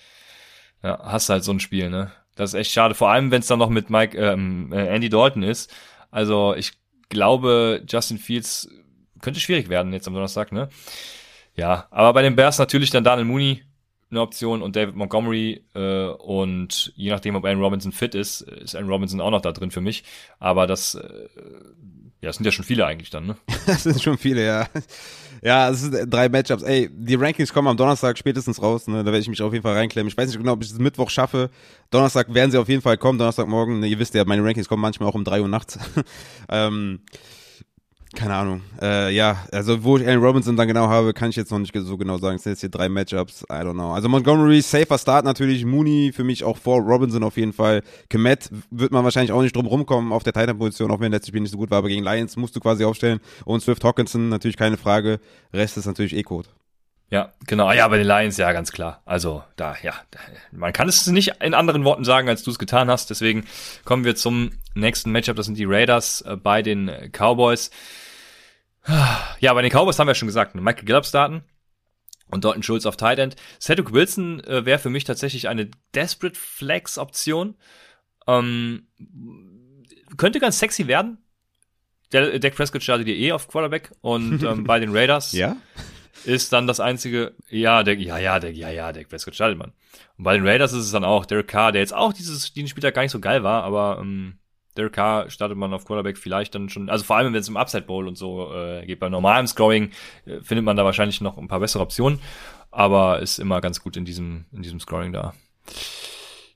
ja, hast du halt so ein Spiel, ne? Das ist echt schade. Vor allem, wenn es dann noch mit Mike, ähm, äh, Andy Dalton ist. Also ich glaube, Justin Fields könnte schwierig werden jetzt am Donnerstag, ne? Ja, aber bei den Bears natürlich dann Daniel Mooney eine Option und David Montgomery äh, und je nachdem, ob Aaron Robinson fit ist, ist Aaron Robinson auch noch da drin für mich. Aber das, äh, ja, das sind ja schon viele eigentlich dann, ne? [laughs] das sind schon viele, ja. Ja, es sind drei Matchups. Ey, die Rankings kommen am Donnerstag spätestens raus, ne? Da werde ich mich auf jeden Fall reinklemmen. Ich weiß nicht genau, ob ich es Mittwoch schaffe. Donnerstag werden sie auf jeden Fall kommen, Donnerstagmorgen. Ne, ihr wisst ja, meine Rankings kommen manchmal auch um drei Uhr nachts. [laughs] ähm, keine Ahnung. Äh, ja, also wo ich Allen Robinson dann genau habe, kann ich jetzt noch nicht so genau sagen. Es sind jetzt hier drei Matchups. I don't know. Also Montgomery, safer Start natürlich. Mooney für mich auch vor Robinson auf jeden Fall. Kemet wird man wahrscheinlich auch nicht drum rumkommen auf der Titan-Position, auch wenn letztes Spiel nicht so gut war. Aber gegen Lions musst du quasi aufstellen. Und Swift Hawkinson natürlich keine Frage. Rest ist natürlich E-Code. Ja, genau. Ja, bei den Lions ja ganz klar. Also da, ja, man kann es nicht in anderen Worten sagen, als du es getan hast. Deswegen kommen wir zum nächsten Matchup. Das sind die Raiders äh, bei den Cowboys. [sighs] Ja, bei den Cowboys haben wir schon gesagt, Michael Gallup starten und Dalton Schulz auf Tight End. Cedric Wilson äh, wäre für mich tatsächlich eine Desperate Flex Option. Ähm, könnte ganz sexy werden. Der Dak Prescott startet ihr eh auf Quarterback und [laughs] ähm, bei den Raiders ja? ist dann das einzige, ja, der, ja, ja, der, ja, ja, Dak Prescott startet man. Und bei den Raiders ist es dann auch Derek Carr, der jetzt auch dieses, diesen Spieltag gar nicht so geil war, aber ähm, Derek Carr startet man auf Quarterback vielleicht dann schon, also vor allem wenn es im Upside Bowl und so äh, geht. Bei normalem Scoring äh, findet man da wahrscheinlich noch ein paar bessere Optionen, aber ist immer ganz gut in diesem, in diesem Scoring da.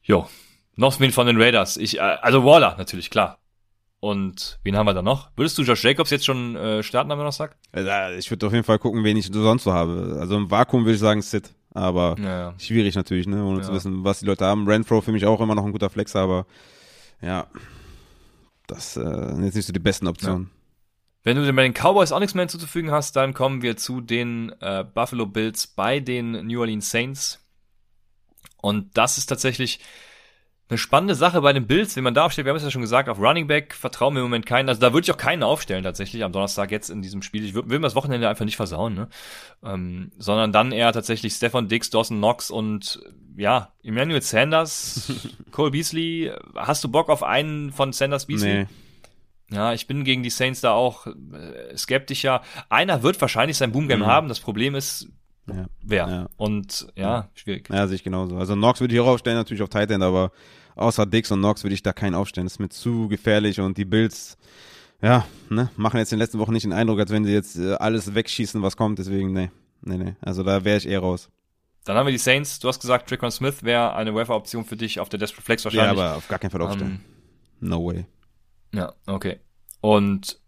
Jo. Noch wen von den Raiders. Ich, äh, also Waller, natürlich, klar. Und wen haben wir da noch? Würdest du Josh Jacobs jetzt schon äh, starten am Donnerstag? Also, ich würde auf jeden Fall gucken, wen ich sonst so habe. Also im Vakuum würde ich sagen Sid. Aber ja. schwierig natürlich, ne? Ohne ja. zu wissen, was die Leute haben. Renfro für mich auch immer noch ein guter Flex, aber ja, das äh, sind jetzt nicht so die besten Optionen. Ja. Wenn du bei den Cowboys auch nichts mehr hinzuzufügen hast, dann kommen wir zu den äh, Buffalo Bills bei den New Orleans Saints. Und das ist tatsächlich eine spannende Sache bei den Bills, wenn man da aufstellt, wir haben es ja schon gesagt, auf Running Back vertrauen wir im Moment keinen. Also da würde ich auch keinen aufstellen tatsächlich am Donnerstag jetzt in diesem Spiel. Ich will, will mir das Wochenende einfach nicht versauen, ne? Ähm, sondern dann eher tatsächlich Stefan Dix, Dawson Knox und ja, Emmanuel Sanders, [laughs] Cole Beasley. Hast du Bock auf einen von Sanders Beasley? Nee. Ja, ich bin gegen die Saints da auch äh, skeptischer. Einer wird wahrscheinlich sein Boom Game mhm. haben. Das Problem ist, ja. wer? Ja. Und ja, schwierig. Ja, sehe ich genauso. Also Knox würde ich auch aufstellen, natürlich auf Tight End, aber außer Dix und Knox würde ich da keinen aufstellen. Das ist mir zu gefährlich und die Bills, ja, ne, machen jetzt in den letzten Wochen nicht den Eindruck, als wenn sie jetzt äh, alles wegschießen, was kommt. Deswegen, nee, nee, nee. Also da wäre ich eher raus. Dann haben wir die Saints. Du hast gesagt, Trickon Smith wäre eine Wafer-Option für dich auf der Desperate Flex wahrscheinlich. Ja, aber auf gar keinen Fall aufstellen. Um, ähm, no way. Ja, okay. Und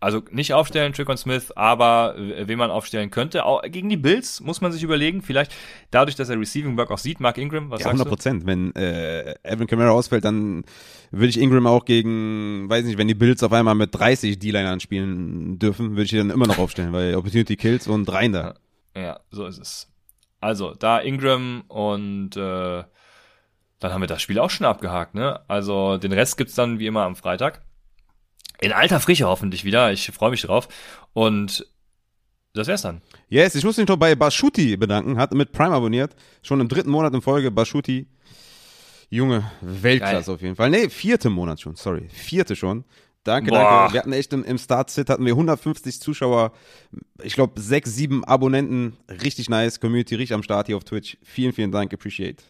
also nicht aufstellen, Trickon Smith, aber wen man aufstellen könnte. Auch gegen die Bills muss man sich überlegen, vielleicht dadurch, dass er Receiving Work auch sieht, Mark Ingram, was ja, 100 Prozent. Wenn äh, Evan Kamara ausfällt, dann würde ich Ingram auch gegen, weiß nicht, wenn die Bills auf einmal mit 30 D-Linern spielen dürfen, würde ich die dann immer noch aufstellen, weil Opportunity Kills und rein da. Ja, so ist es. Also, da Ingram und äh, dann haben wir das Spiel auch schon abgehakt, ne? Also, den Rest gibt's dann wie immer am Freitag. In alter Frische hoffentlich wieder. Ich freue mich drauf. Und das wär's dann. Yes, ich muss mich noch bei Baschuti bedanken. Hat mit Prime abonniert. Schon im dritten Monat in Folge. Baschuti. Junge, Weltklasse Geil. auf jeden Fall. Nee, vierte Monat schon, sorry. Vierte schon. Danke, Boah. danke. Wir hatten echt im, im Start-Sit hatten wir 150 Zuschauer, ich glaube sechs, sieben Abonnenten. Richtig nice. Community richtig am Start hier auf Twitch. Vielen, vielen Dank. Appreciate.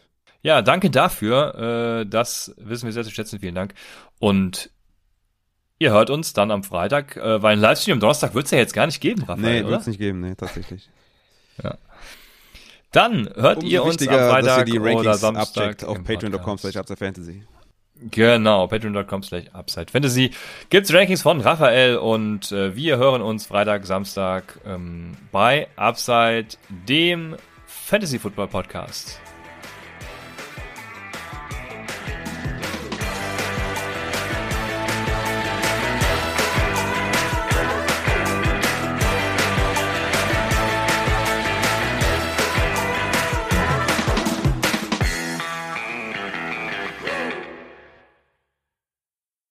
Ja, danke dafür. Äh, das wissen wir sehr zu schätzen. Vielen Dank. Und ihr hört uns dann am Freitag, äh, weil ein Livestream am Donnerstag wird's ja jetzt gar nicht geben, Raphael, Nee, oder? wird's nicht geben, nee, tatsächlich. [laughs] Dann hört ihr uns am Freitag dass ihr die oder Samstag auf patreon.com slash Fantasy. Genau, patreon.com slash Upside Fantasy. Gibt's Rankings von Raphael und äh, wir hören uns Freitag, Samstag ähm, bei Upside, dem Fantasy Football Podcast.